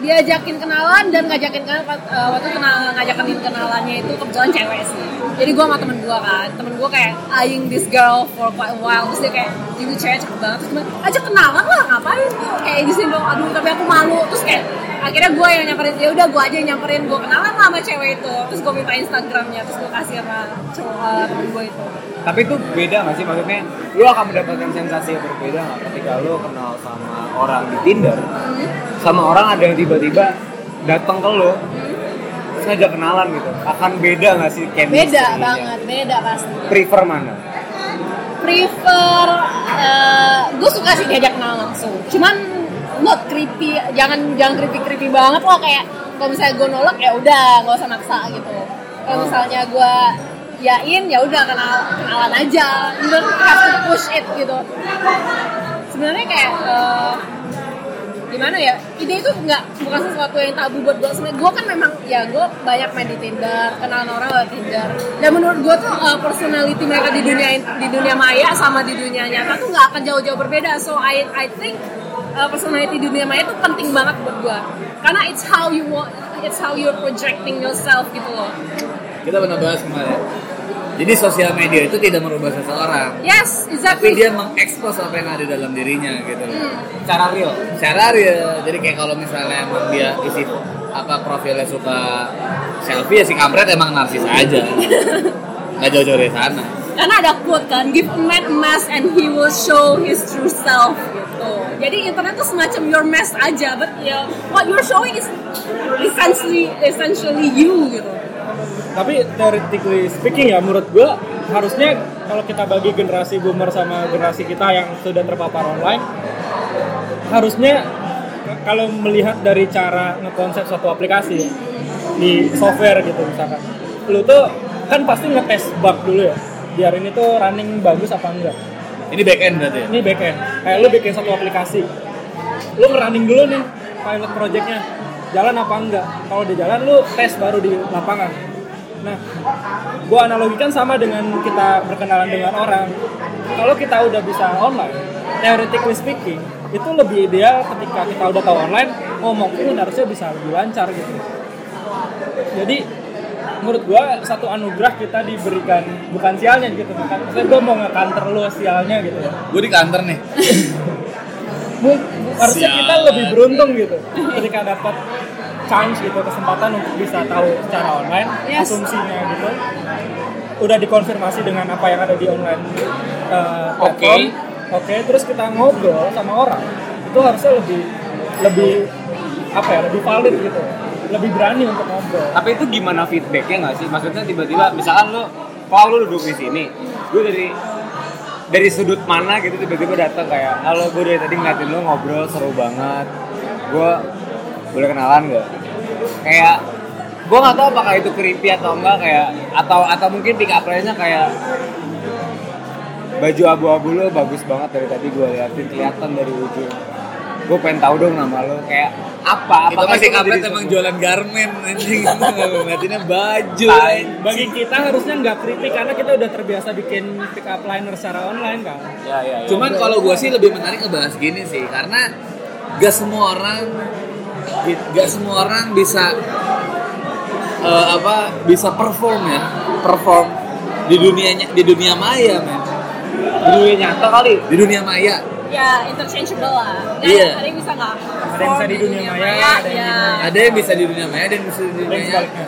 [SPEAKER 1] diajakin kenalan dan ngajakin kenalan eh, waktu kenal, ngajakin kenalannya itu kebetulan cewek sih. Jadi gue sama temen gue kan temen gue kayak eyeing this girl for quite a while terus dia kayak ini cewek cakep banget. Terus aja kenalan lah ngapain kayak di sini dong aduh tapi aku malu. Terus kayak akhirnya gue yang nyamperin ya udah gue aja yang nyamperin. Gue kenalan lah sama cewek itu. Terus gue minta instagramnya terus gue kasih sama cowok temen gue itu
[SPEAKER 3] Tapi itu beda gak sih? Maksudnya lu akan mendapatkan sensasi yang berbeda gak ketika lu kenal sama orang di Tinder Sama orang ada yang tiba-tiba datang ke lu terus ngajak kenalan gitu. Akan beda gak sih chemistry-nya?
[SPEAKER 1] beda banget beda pasti.
[SPEAKER 3] Prefer mana?
[SPEAKER 1] prefer gue suka sih diajak kenal langsung. Cuman not creepy jangan jangan creepy creepy banget loh kayak kalau misalnya gue nolak ya udah nggak usah maksa gitu. Kalau misalnya gue yain ya udah kenal kenalan aja. You don't have push it gitu. Sebenarnya kayak eh, gimana ya ide itu nggak bukan sesuatu yang tabu buat gue sebenarnya gue kan memang ya gue banyak main di Tinder kenalan orang lewat Tinder. Dan menurut gue tuh uh, personality mereka di dunia di dunia maya sama di dunia nyata tuh nggak akan jauh-jauh berbeda. So I I think uh, personality dunia maya tuh penting banget buat gue karena it's how you want it's how you're projecting yourself gitu loh.
[SPEAKER 4] Kita pernah bahas kemarin. Jadi sosial media itu tidak merubah seseorang,
[SPEAKER 1] yes
[SPEAKER 4] tapi
[SPEAKER 1] exactly
[SPEAKER 4] dia mengekspos apa yang ada dalam dirinya gitu.
[SPEAKER 3] Cara real
[SPEAKER 4] Secara real. Jadi kayak kalau misalnya emang dia isi apa profilnya suka selfie ya si kampret emang narsis aja. Nggak jauh-jauh dari sana.
[SPEAKER 1] karena ada quote kan give a man a mask and he will show his true self gitu jadi internet tuh semacam your mask aja but ya what you're showing is essentially essentially you gitu
[SPEAKER 2] tapi theoretically speaking ya menurut gue harusnya kalau kita bagi generasi boomer sama generasi kita yang sudah terpapar online harusnya kalau melihat dari cara ngekonsep suatu aplikasi di software gitu misalkan lu tuh kan pasti ngetes bug dulu ya biar ini tuh running bagus apa enggak.
[SPEAKER 4] Ini back end berarti ya?
[SPEAKER 2] ini backend. Kayak lu bikin satu aplikasi lu ngerunning dulu nih pilot projectnya jalan apa enggak. Kalau udah jalan lu tes baru di lapangan. Nah gua analogikan sama dengan kita berkenalan dengan orang. Kalau kita udah bisa online theoretically speaking itu lebih ideal ketika kita udah tahu online ngomong pun harusnya bisa lebih lancar gitu. Jadi menurut gua satu anugerah kita diberikan bukan sialnya gitu bukan maksudnya gua mau ngekanter lu sialnya gitu.
[SPEAKER 4] Gue di kantor nih.
[SPEAKER 2] Harusnya
[SPEAKER 4] Sial.
[SPEAKER 2] kita lebih beruntung gitu ketika dapat chance gitu kesempatan untuk bisa tahu secara online
[SPEAKER 1] Yes.
[SPEAKER 2] asumsinya gitu udah dikonfirmasi dengan apa yang ada di online uh, platform oke terus kita ngobrol sama orang itu harusnya lebih lebih apa ya lebih valid gitu lebih berani untuk ngobrol
[SPEAKER 3] Tapi itu gimana feedbacknya nggak sih? Maksudnya tiba-tiba misalkan lu, kalau lu duduk di sini, gue dari dari sudut mana gitu tiba-tiba datang kayak, halo gue dari tadi ngeliatin lu ngobrol seru banget, gue boleh kenalan gak? Kayak gue nggak tahu apakah itu creepy atau enggak kayak atau atau mungkin pick up line-nya kayak baju abu-abu lo bagus banget dari tadi gue liatin kelihatan dari ujung gue pengen tahu dong nama lo kayak apa
[SPEAKER 4] Itu
[SPEAKER 3] apakah
[SPEAKER 4] masih
[SPEAKER 3] menjadi
[SPEAKER 4] emang jualan garmen anjing. Ngeliatinnya baju.
[SPEAKER 2] Bagi kita harusnya nggak creepy karena kita udah terbiasa bikin pick up liner secara online kan
[SPEAKER 3] ya ya, ya.
[SPEAKER 4] Cuman kalau gue sih lebih menarik ngebahas gini sih, karena gak semua orang, gak semua orang bisa eh, apa bisa perform ya, perform di dunianya di dunia maya men,
[SPEAKER 3] di dunia nyata kali
[SPEAKER 4] di dunia maya.
[SPEAKER 1] Ya interchangeable lah. Dan
[SPEAKER 4] Iya.
[SPEAKER 1] ada yang bisa nggak
[SPEAKER 2] Ada yang bisa di dunia maya, ada yang
[SPEAKER 1] ya.
[SPEAKER 4] Ada yang bisa di dunia maya dan bisa di dunia
[SPEAKER 2] sebaliknya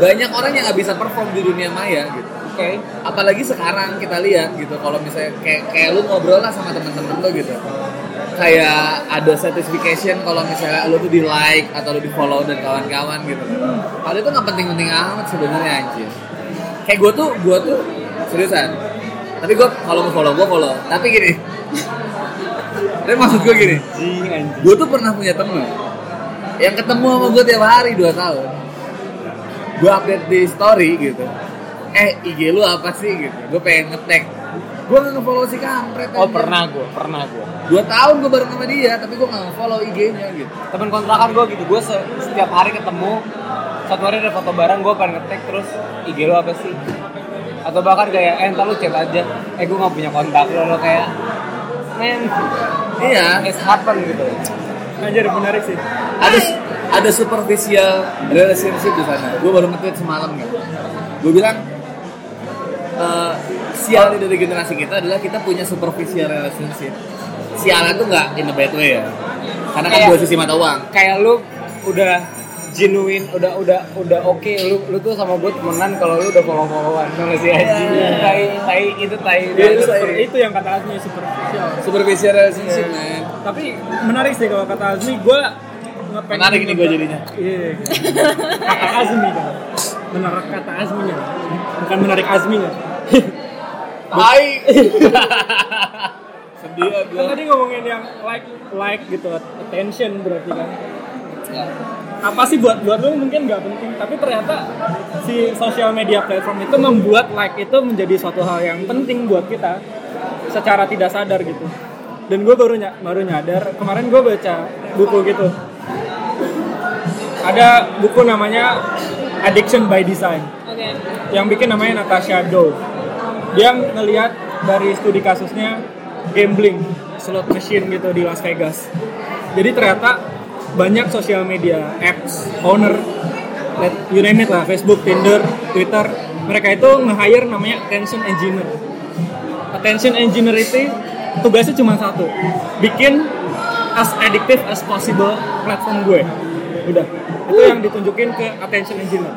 [SPEAKER 4] Banyak orang yang nggak bisa perform di dunia maya gitu.
[SPEAKER 3] oke.
[SPEAKER 4] Apalagi sekarang kita lihat gitu kalau misalnya kayak kayak lu ngobrol lah sama temen-temen lu gitu. Kayak ada certification kalau misalnya lu tuh di like atau lu di follow dan kawan-kawan gitu. Kalau itu nggak penting-penting amat sebenarnya anjir kayak gue tuh gue tuh seriusan tapi gue kalau mau follow gue follow. Tapi gini. Tapi maksud gue gini. Gue tuh pernah punya temen yang ketemu sama gue tiap hari 2 tahun. Gue update di story gitu. Eh IG lu apa sih gitu. Gue pengen ngetek gue nggak nge-follow si kampret
[SPEAKER 3] oh pernah gue pernah gue
[SPEAKER 4] dua tahun gue bareng sama dia tapi gue nggak nge-follow IG-nya gitu.
[SPEAKER 3] Temen kontrakan gue gitu gue setiap hari ketemu. Satu hari ada foto bareng gue pengen ngetek terus IG lo apa sih atau bahkan kayak eh entar lu chat aja. Eh gue gak punya kontak lo lo kayak men
[SPEAKER 4] iya.
[SPEAKER 3] it's happen gitu.
[SPEAKER 2] Anjir menarik sih.
[SPEAKER 4] Ada ada superficial relationship di sana. Gue baru nge-tweet semalam kan gue bilang eh sial dari generasi kita adalah kita punya superficial relationship. Sialnya tuh nggak in a bad way ya. Karena kan
[SPEAKER 3] Kayak-
[SPEAKER 4] dua sisi mata uang.
[SPEAKER 3] kayak lu udah genuine udah udah udah oke lu lu tuh sama gue temenan kalau lu udah follow followan sama si anjing
[SPEAKER 4] Iya.
[SPEAKER 3] tai tai itu tai
[SPEAKER 4] Iya,
[SPEAKER 3] banget.
[SPEAKER 4] itu
[SPEAKER 2] Super- itu yang kata Azmi superficial.
[SPEAKER 4] Superficial relationship man.
[SPEAKER 2] Tapi menarik sih kalau kata Azmi gue
[SPEAKER 4] Menarik nih gua jadinya.
[SPEAKER 2] iya kata Azmi kan. Benar kata Azminya. Bukan menarik Azminya.
[SPEAKER 4] Hai. Sedih ya
[SPEAKER 2] kan tadi ngomongin yang like like gitu attention berarti kan apa sih buat buat lu mungkin nggak penting tapi ternyata si sosial media platform itu membuat like itu menjadi suatu hal yang penting buat kita secara tidak sadar gitu dan gue baru ny- baru nyadar kemarin gue baca buku gitu ada buku namanya Addiction by Design
[SPEAKER 1] oke
[SPEAKER 2] yang bikin namanya Natasha Dow. Dia ngelihat dari studi kasusnya gambling slot machine gitu di Las Vegas. Jadi ternyata banyak sosial media apps owner let- you name it lah Facebook, Tinder, Twitter. Mereka itu nge-hire namanya attention engineer. Attention engineer itu tugasnya cuma satu, bikin as addictive as possible platform gue. Udah, itu yang ditunjukin ke attention engineer.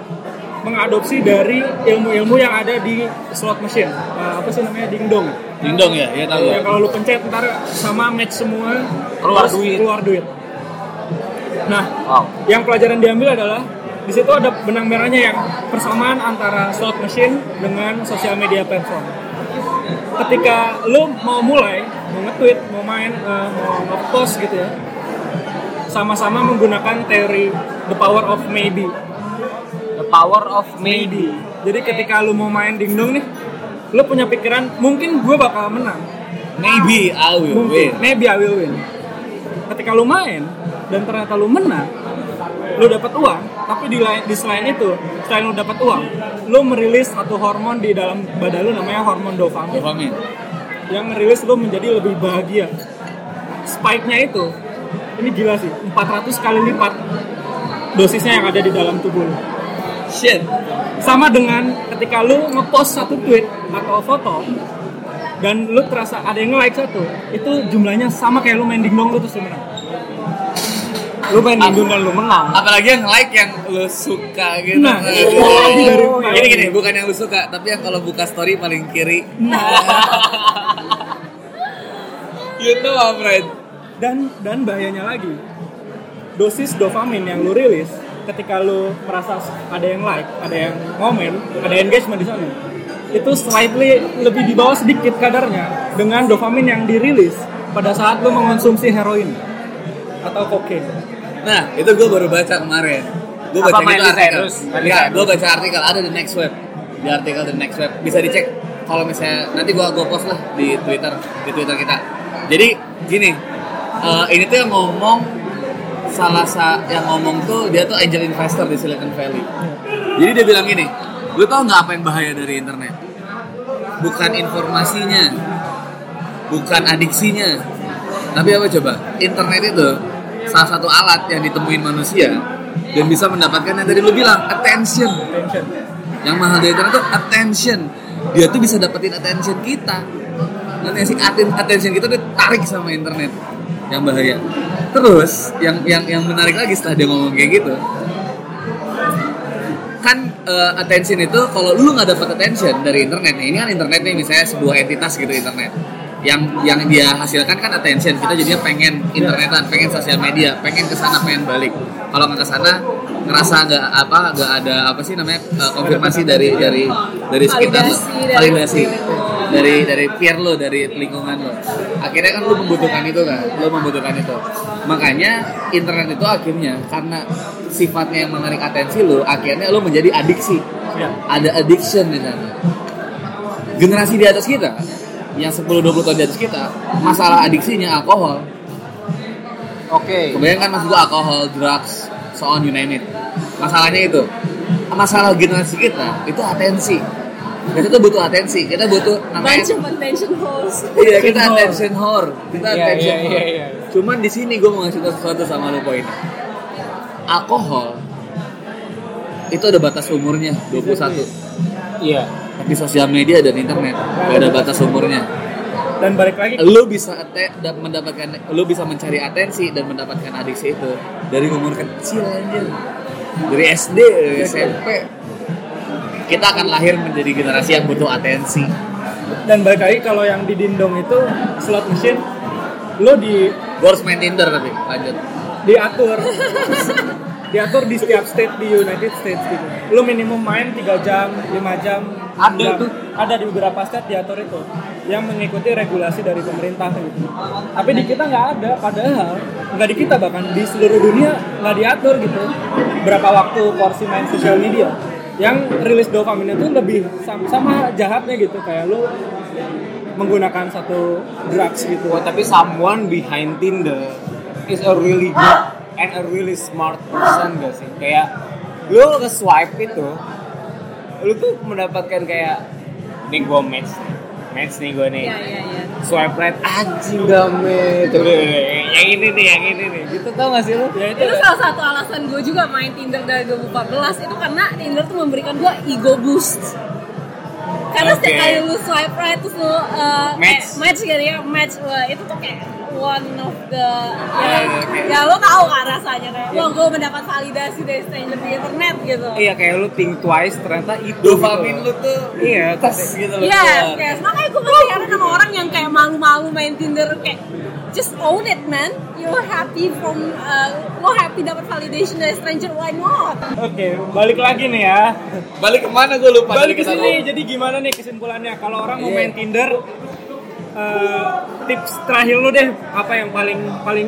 [SPEAKER 2] Mengadopsi dari ilmu-ilmu yang ada di slot machine. Eh, apa sih namanya? Dingdong
[SPEAKER 4] dingdong ya ya tahu.
[SPEAKER 2] Yang kalau lu pencet ntar sama match semua
[SPEAKER 3] Keluar duit.
[SPEAKER 2] keluar duit nah
[SPEAKER 3] wow
[SPEAKER 2] yang pelajaran diambil adalah di situ ada benang merahnya yang persamaan antara slot machine dengan sosial media platform. Ketika lu mau mulai, mau nge-tweet, mau main, eh, mau nge-post gitu ya, sama-sama menggunakan teori the power of maybe.
[SPEAKER 3] The power of maybe.
[SPEAKER 2] Jadi ketika lu mau main dingdong nih, lu punya pikiran mungkin gue bakal menang.
[SPEAKER 4] Maybe I will
[SPEAKER 2] Mungkin,
[SPEAKER 4] win.
[SPEAKER 2] maybe I will win. Ketika lu main dan ternyata lu menang, lu dapat uang, tapi di lain di selain itu, selain lu dapat uang, lu merilis satu hormon di dalam badan lu namanya hormon dopamin
[SPEAKER 4] Dopamin.
[SPEAKER 2] yang merilis lu menjadi lebih bahagia. Spike-nya itu ini gila sih, 400 kali lipat dosisnya yang ada di dalam tubuh lu.
[SPEAKER 4] Shit.
[SPEAKER 2] Sama dengan ketika lu ngepost satu tweet atau foto dan lu terasa ada yang nge-like satu, itu jumlahnya sama kayak lu main dingdong lu terus lu menang. Lu main dingdong dan lu menang.
[SPEAKER 4] Apalagi yang like yang lu suka gitu.
[SPEAKER 2] Nah, itu lagi dari-
[SPEAKER 4] gini gini, bukan yang lu suka, tapi yang kalau buka story paling kiri. you know, my friend.
[SPEAKER 2] Dan dan bahayanya lagi, dosis dopamin yang lu rilis ketika lu merasa ada yang like, ada yang komen, ada engagement di sana, itu slightly lebih di bawah sedikit kadarnya dengan dopamin yang dirilis pada saat lu mengonsumsi heroin atau kokain.
[SPEAKER 4] Nah, itu gue baru baca kemarin. Gue
[SPEAKER 3] Apa
[SPEAKER 4] baca
[SPEAKER 3] main
[SPEAKER 4] itu
[SPEAKER 3] di
[SPEAKER 4] artikel.
[SPEAKER 3] Di
[SPEAKER 4] Enggak, gue baca artikel ada di next web. Di artikel the next web bisa dicek. Kalau misalnya nanti gue gue post lah di Twitter di Twitter kita. Jadi gini, eh, ini tuh yang ngomong salah sa yang ngomong tuh dia tuh angel investor di Silicon Valley. Jadi dia bilang gini, lu tau nggak apa yang bahaya dari internet? Bukan informasinya, bukan adiksinya, tapi apa coba? Internet itu salah satu alat yang ditemuin manusia dan bisa mendapatkan yang tadi lu bilang attention.
[SPEAKER 2] Attention.
[SPEAKER 4] Yang mahal dari internet itu attention. Dia tuh bisa dapetin attention kita. Dan yang si atten- attention kita ditarik sama internet. Yang bahaya. Terus yang yang yang menarik lagi setelah dia ngomong kayak gitu, kan eh, attention itu kalau lu nggak dapat attention dari internet nih, ini kan internet nih misalnya sebuah entitas gitu internet yang yang dia hasilkan kan attention. Kita jadinya pengen internetan pengen sosial media pengen ke sana pengen balik. Kalau nggak ke sana ngerasa nggak apa nggak ada apa sih namanya eh, konfirmasi dari dari dari sekitar lo.
[SPEAKER 1] Validasi dari lo.
[SPEAKER 4] dari peer lo dari lingkungan lo. Akhirnya kan lu membutuhkan itu kan lu membutuhkan itu. Makanya internet itu akhirnya karena sifatnya yang menarik atensi lo akhirnya lo menjadi adiksi.
[SPEAKER 2] Ya.
[SPEAKER 4] ada addiction di sana. Generasi di atas kita yang 10-20 tahun di atas kita masalah adiksinya alkohol
[SPEAKER 3] Oke.
[SPEAKER 4] kebanyakan kan maksud gua alkohol drugs so on you name it masalahnya itu masalah generasi kita itu atensi kita tuh butuh atensi kita butuh namanya
[SPEAKER 1] Bunch of attention holes.
[SPEAKER 4] Iya kita attention whore, kita
[SPEAKER 3] Iya,
[SPEAKER 4] attention
[SPEAKER 3] iya,
[SPEAKER 4] whore.
[SPEAKER 3] iya, iya.
[SPEAKER 4] Cuman di sini gue mau ngasih tau sesuatu sama lo poin. Alkohol itu ada batas umurnya 21
[SPEAKER 3] Iya.
[SPEAKER 4] Tapi sosial media dan internet gak ada batas umurnya.
[SPEAKER 2] Dan balik lagi
[SPEAKER 4] Lo bisa ate- da- mendapatkan, lo bisa mencari atensi dan mendapatkan adiksi itu dari umur kecil aja, dari SD, dari SMP. Kita akan lahir menjadi generasi yang butuh atensi.
[SPEAKER 2] dan balik lagi kalau yang di dindong itu slot machine lo di
[SPEAKER 4] Gue harus main Tinder tapi lanjut.
[SPEAKER 2] diatur diatur di setiap state di United States gitu. Lu minimum main 3 jam, 5 jam.
[SPEAKER 3] Ada tuh.
[SPEAKER 2] Ada di beberapa state diatur itu yang mengikuti regulasi dari pemerintah gitu. Tapi di kita nggak ada, padahal nggak di kita bahkan di seluruh dunia nggak diatur gitu. Berapa waktu porsi main sosial media yang rilis dopamin itu lebih sama, sama jahatnya gitu kayak lu menggunakan satu drugs gitu.
[SPEAKER 3] Wah, tapi someone behind Tinder is a really good and a really smart person gak sih? Kayak lu ke swipe itu, lu tuh mendapatkan kayak nih gue match, match nih gue nih.
[SPEAKER 1] Iya iya iya.
[SPEAKER 3] Swipe right anjing gak match. Yang ini nih, yang ini nih. Gitu tau gak sih lu? Ya
[SPEAKER 1] Itu salah satu alasan gue juga main Tinder dari 2014 itu karena Tinder tuh memberikan gue ego boost. Karena setiap
[SPEAKER 3] Oke.
[SPEAKER 1] kali lu swipe right terus lu uh,
[SPEAKER 3] Match.
[SPEAKER 1] eh, match gitu ya, match wah, itu tuh kayak one of the ya,
[SPEAKER 4] Ah, oke.
[SPEAKER 1] ya lo tahu kan rasanya kayak wah gue mendapat validasi dari stranger di internet gitu.
[SPEAKER 3] Iya kayak lu think twice ternyata itu.
[SPEAKER 4] Dopamin
[SPEAKER 3] gitu.
[SPEAKER 4] lu tuh
[SPEAKER 3] Iya,
[SPEAKER 4] tes gitu loh.
[SPEAKER 1] Yes, yes. Makanya gue masih heran sama orang yang kayak malu-malu main Tinder kayak just own it man. You're happy from uh, lo happy dapat validation dari stranger, why not?
[SPEAKER 2] Oke, balik lagi nih ya.
[SPEAKER 4] Balik ke mana gue lupa
[SPEAKER 2] Balik ke sini. Jadi gimana nih kesimpulannya? Kalau orang mau
[SPEAKER 4] Iya.
[SPEAKER 2] main Tinder, eh, tips terakhir lu deh, apa yang paling paling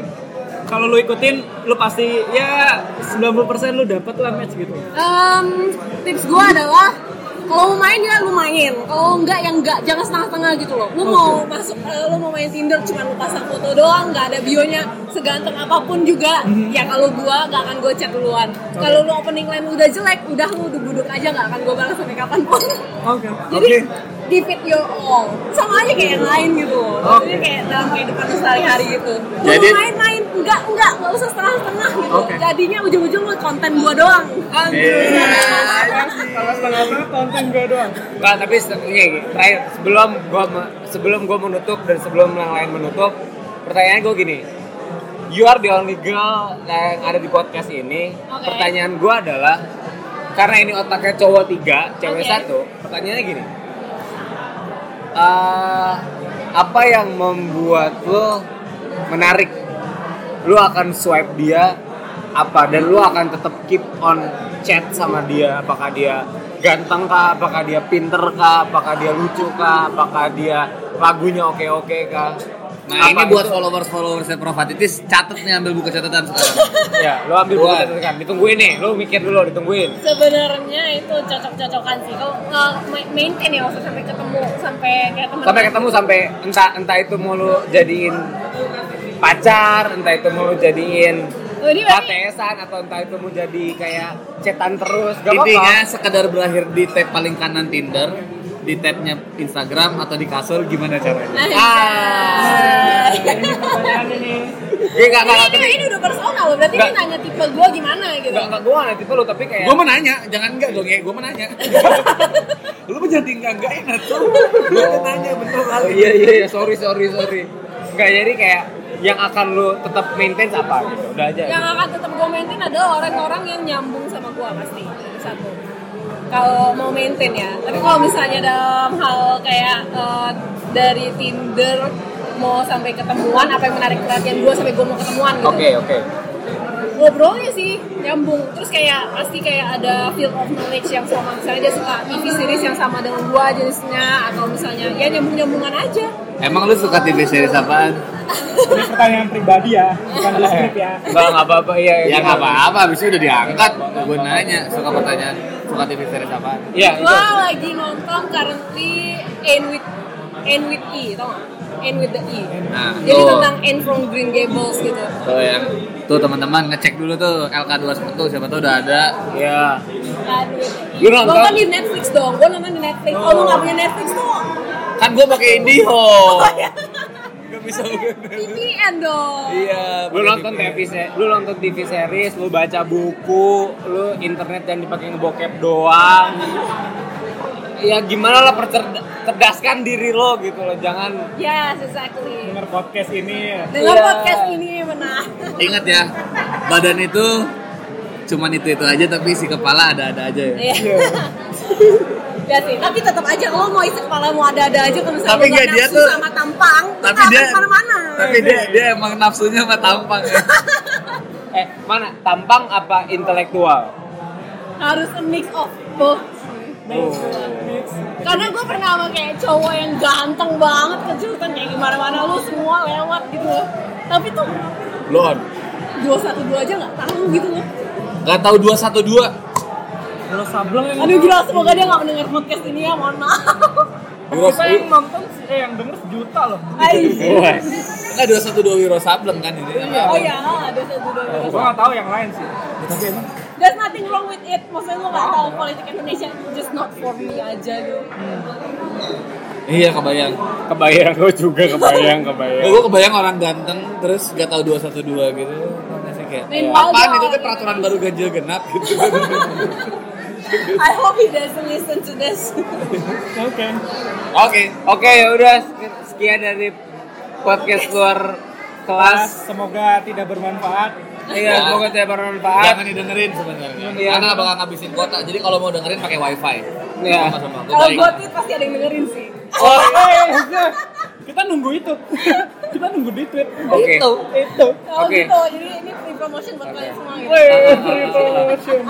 [SPEAKER 2] kalau lu ikutin, lu pasti ya 90% lu dapet lah match gitu.
[SPEAKER 1] Um, tips gue adalah kalau mau main ya lu main. Kalau enggak ya enggak jangan setengah-setengah gitu loh. Lu mau masuk eh, lu mau main Tinder cuma lu pasang foto doang nggak ada bionya seganteng apa pun juga ya kalau gua nggak akan gue chat duluan. Kalau lu opening line udah jelek udah lu duduk aja nggak akan gue balas sampai kapan pun.
[SPEAKER 2] Oke.
[SPEAKER 1] jadi give it your all sama aja kayak yang lain gitu loh Maksudnya kayak dalam kehidupan sehari-hari gitu
[SPEAKER 4] Jadi-
[SPEAKER 1] main-main enggak enggak nggak usah setengah-setengah gitu
[SPEAKER 2] Oke.
[SPEAKER 1] jadinya ujung-ujung lu konten gua doang
[SPEAKER 2] Kalau setengah-setengah konten gue doang.
[SPEAKER 3] Enggak, tapi ini terakhir sebelum gua sebelum gua menutup dan sebelum yang lain menutup, pertanyaan gue gini. You are the only girl yang ada di podcast ini.
[SPEAKER 1] Oke.
[SPEAKER 3] Pertanyaan gua adalah karena ini otaknya cowok tiga, cewek
[SPEAKER 1] Oke.
[SPEAKER 3] satu. Pertanyaannya gini. Eh, apa yang membuat lo menarik? Lu akan swipe dia apa? Dan lu akan tetap keep on chat sama dia? Apakah dia ganteng kah? Apakah dia pinter kah? Apakah dia lucu kah? Apakah dia lagunya oke oke kah
[SPEAKER 4] Nah ini
[SPEAKER 3] Apa
[SPEAKER 4] buat
[SPEAKER 3] itu?
[SPEAKER 4] followers followersnya Profatitis catet nih ambil buku catatan sekarang.
[SPEAKER 3] ya lu ambil buku catatan. Ditungguin nih lu mikir dulu ditungguin.
[SPEAKER 1] Sebenarnya itu cocok-cocokan sih. Kalau uh, ma- maintain ya maksudnya sampai ketemu sampai kayak teman
[SPEAKER 3] sampai ketemu sampai entah entah itu mau lu jadiin pacar entah itu mau lu jadiin
[SPEAKER 1] Oh, ini
[SPEAKER 3] HTSan atau entah itu mau jadi kayak cetan terus. Gak
[SPEAKER 4] Intinya sekedar berakhir di tab paling kanan Tinder, di tabnya Instagram atau di kasur gimana caranya?
[SPEAKER 3] Ah. Gue gak
[SPEAKER 1] ini,
[SPEAKER 3] gak
[SPEAKER 1] ini, ini udah personal loh, berarti
[SPEAKER 3] Nggak.
[SPEAKER 1] ini nanya tipe gue gimana gitu
[SPEAKER 3] Gak, gak gue gak tipe lu tapi kayak
[SPEAKER 4] Gue mau nanya, jangan enggak dong ya, gue mau nanya. Lu mau jadi enggak enggak enak tuh. Gue mau nanya bener
[SPEAKER 3] Oh,
[SPEAKER 4] kali.
[SPEAKER 3] iya iya iya sorry sorry sorry Enggak jadi kayak yang akan lu tetap maintain apa gitu udah aja
[SPEAKER 1] yang akan tetap gue maintain adalah orang-orang yang nyambung sama gue pasti satu kalau mau maintain ya. Tapi kalau misalnya dalam hal kayak eh, dari Tinder mau sampai ketemuan apa yang menarik perhatian gue sampai gue mau ketemuan gitu.
[SPEAKER 3] Oke oke.
[SPEAKER 1] Ngobrolnya sih nyambung. Terus kayak pasti kayak ada field of knowledge yang sama. Misalnya dia suka TV series yang sama dengan gua jenisnya atau misalnya ya nyambung nyambungan aja.
[SPEAKER 4] Emang lu suka TV series apaan?
[SPEAKER 2] Ini pertanyaan pribadi ya, bukan di skrip ya.
[SPEAKER 3] Enggak enggak apa-apa. Iya
[SPEAKER 4] Ya nggak apa-apa, abis itu udah diangkat. Gue nanya, suka pertanyaan, suka TV series apaan?
[SPEAKER 3] iya itu
[SPEAKER 1] gua lagi nonton currently End with End with E tau gak? End with the E
[SPEAKER 4] Nah,
[SPEAKER 1] jadi
[SPEAKER 4] tuh.
[SPEAKER 1] tentang End from Green Gables gitu
[SPEAKER 4] Tuh yang tuh teman-teman ngecek dulu tuh LK21 siapa tuh udah ada.
[SPEAKER 3] iya
[SPEAKER 1] E
[SPEAKER 3] Lu nonton?
[SPEAKER 1] Kan di Netflix dong gua nonton di Netflix kalau lu gak punya Netflix tuh
[SPEAKER 4] Kan gue pakai IndiHome. Gak bisa
[SPEAKER 1] VPN dong
[SPEAKER 4] Iya.
[SPEAKER 3] lu nonton TV lu nonton TV series lu baca buku lu internet yang dipakai ngebokep doang ya gimana lah percerdaskan diri lo gitu loh jangan
[SPEAKER 1] Yes, exactly.
[SPEAKER 2] Dengar podcast ini ya.
[SPEAKER 1] Dengan
[SPEAKER 3] Iya.
[SPEAKER 1] podcast ini benar.
[SPEAKER 4] Ingat ya, badan itu cuman itu itu aja tapi si kepala ada-ada aja ya.
[SPEAKER 1] Iya. ya sih, tapi tetap aja lo mau isi kepala mau ada-ada aja kalau misalnya
[SPEAKER 4] Tapi
[SPEAKER 1] lo
[SPEAKER 4] nggak,
[SPEAKER 1] nggak
[SPEAKER 4] dia
[SPEAKER 1] nafsu
[SPEAKER 4] tuh-
[SPEAKER 1] sama tampang,
[SPEAKER 4] tapi dia-
[SPEAKER 1] akan ke mana-mana.
[SPEAKER 4] Tapi dia dia emang nafsunya sama tampang ya.
[SPEAKER 3] eh mana tampang apa intelektual
[SPEAKER 1] Harus a mix of both. Karena gue pernah sama kayak cowok yang ganteng banget kecil kan kayak gimana-mana lu semua lewat gitu loh. Tapi tuh satu dua aja nggak tahu gitu loh.
[SPEAKER 4] Gak tahu 212.
[SPEAKER 2] Kalau sableng yang
[SPEAKER 1] Aduh gila semoga dia nggak mendengar podcast ini ya mohon maaf.
[SPEAKER 2] kita yang nonton eh yang denger sejuta loh.
[SPEAKER 1] Aiy.
[SPEAKER 4] Enggak 212 Wiro Sableng kan ini.
[SPEAKER 1] Oh iya, ada satu dua. dua.
[SPEAKER 2] Gua nggak tahu yang lain sih.
[SPEAKER 1] There's nothing wrong with it. Maksudnya lo gak tahu politik Indonesia, just not for me aja gitu.
[SPEAKER 4] Iya kebayang.
[SPEAKER 3] kebayang gue juga kebayang kebayang
[SPEAKER 4] Gue kebayang orang ganteng terus gak tahu 212 gitu. Masih kayak
[SPEAKER 1] Meanwhile,
[SPEAKER 4] apaan itu tuh peraturan baru ganjil genap gitu.
[SPEAKER 1] I hope he doesn't listen to this.
[SPEAKER 2] Oke.
[SPEAKER 4] Oke.
[SPEAKER 3] Oke ya udah sekian dari podcast luar kelas.
[SPEAKER 2] semoga tidak bermanfaat.
[SPEAKER 3] Iya, semoga tidak bermanfaat.
[SPEAKER 4] Jangan didengerin sebenarnya.
[SPEAKER 3] Iya.
[SPEAKER 4] Karena bakal ngabisin kuota. Jadi kalau mau dengerin pakai wifi.
[SPEAKER 3] Iya.
[SPEAKER 1] Kalau tweet pasti ada yang dengerin sih.
[SPEAKER 2] Oh, eh, kita nunggu itu. kita nunggu di tweet.
[SPEAKER 3] Oke.
[SPEAKER 2] Itu. Itu.
[SPEAKER 1] Oh
[SPEAKER 3] Oke.
[SPEAKER 1] gitu, jadi ini free promotion buat kalian semua gitu.
[SPEAKER 2] Wih, free promotion.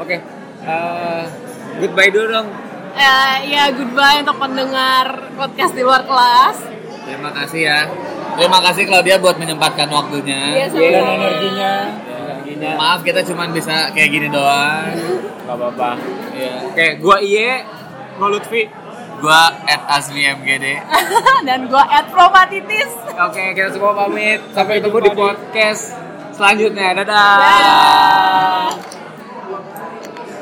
[SPEAKER 3] Oke. Eh, goodbye dulu dong.
[SPEAKER 1] Eh, ya goodbye untuk pendengar podcast di luar kelas.
[SPEAKER 4] Terima kasih ya. Terima kasih Claudia buat menyempatkan waktunya.
[SPEAKER 1] Iya,
[SPEAKER 2] Dan
[SPEAKER 1] sama-sama.
[SPEAKER 2] energinya.
[SPEAKER 3] Energinya.
[SPEAKER 4] Maaf kita cuma bisa kayak gini doang.
[SPEAKER 3] Gak apa-apa.
[SPEAKER 4] Iya.
[SPEAKER 3] Oke, gua Iye.
[SPEAKER 2] Gua Lutfi.
[SPEAKER 4] Gua at Azmi MGD.
[SPEAKER 1] Dan gue at Promatitis.
[SPEAKER 3] Oke, kita semua pamit. Sampai ketemu
[SPEAKER 2] di-
[SPEAKER 3] podcast selanjutnya. Dadah.
[SPEAKER 1] Dadah.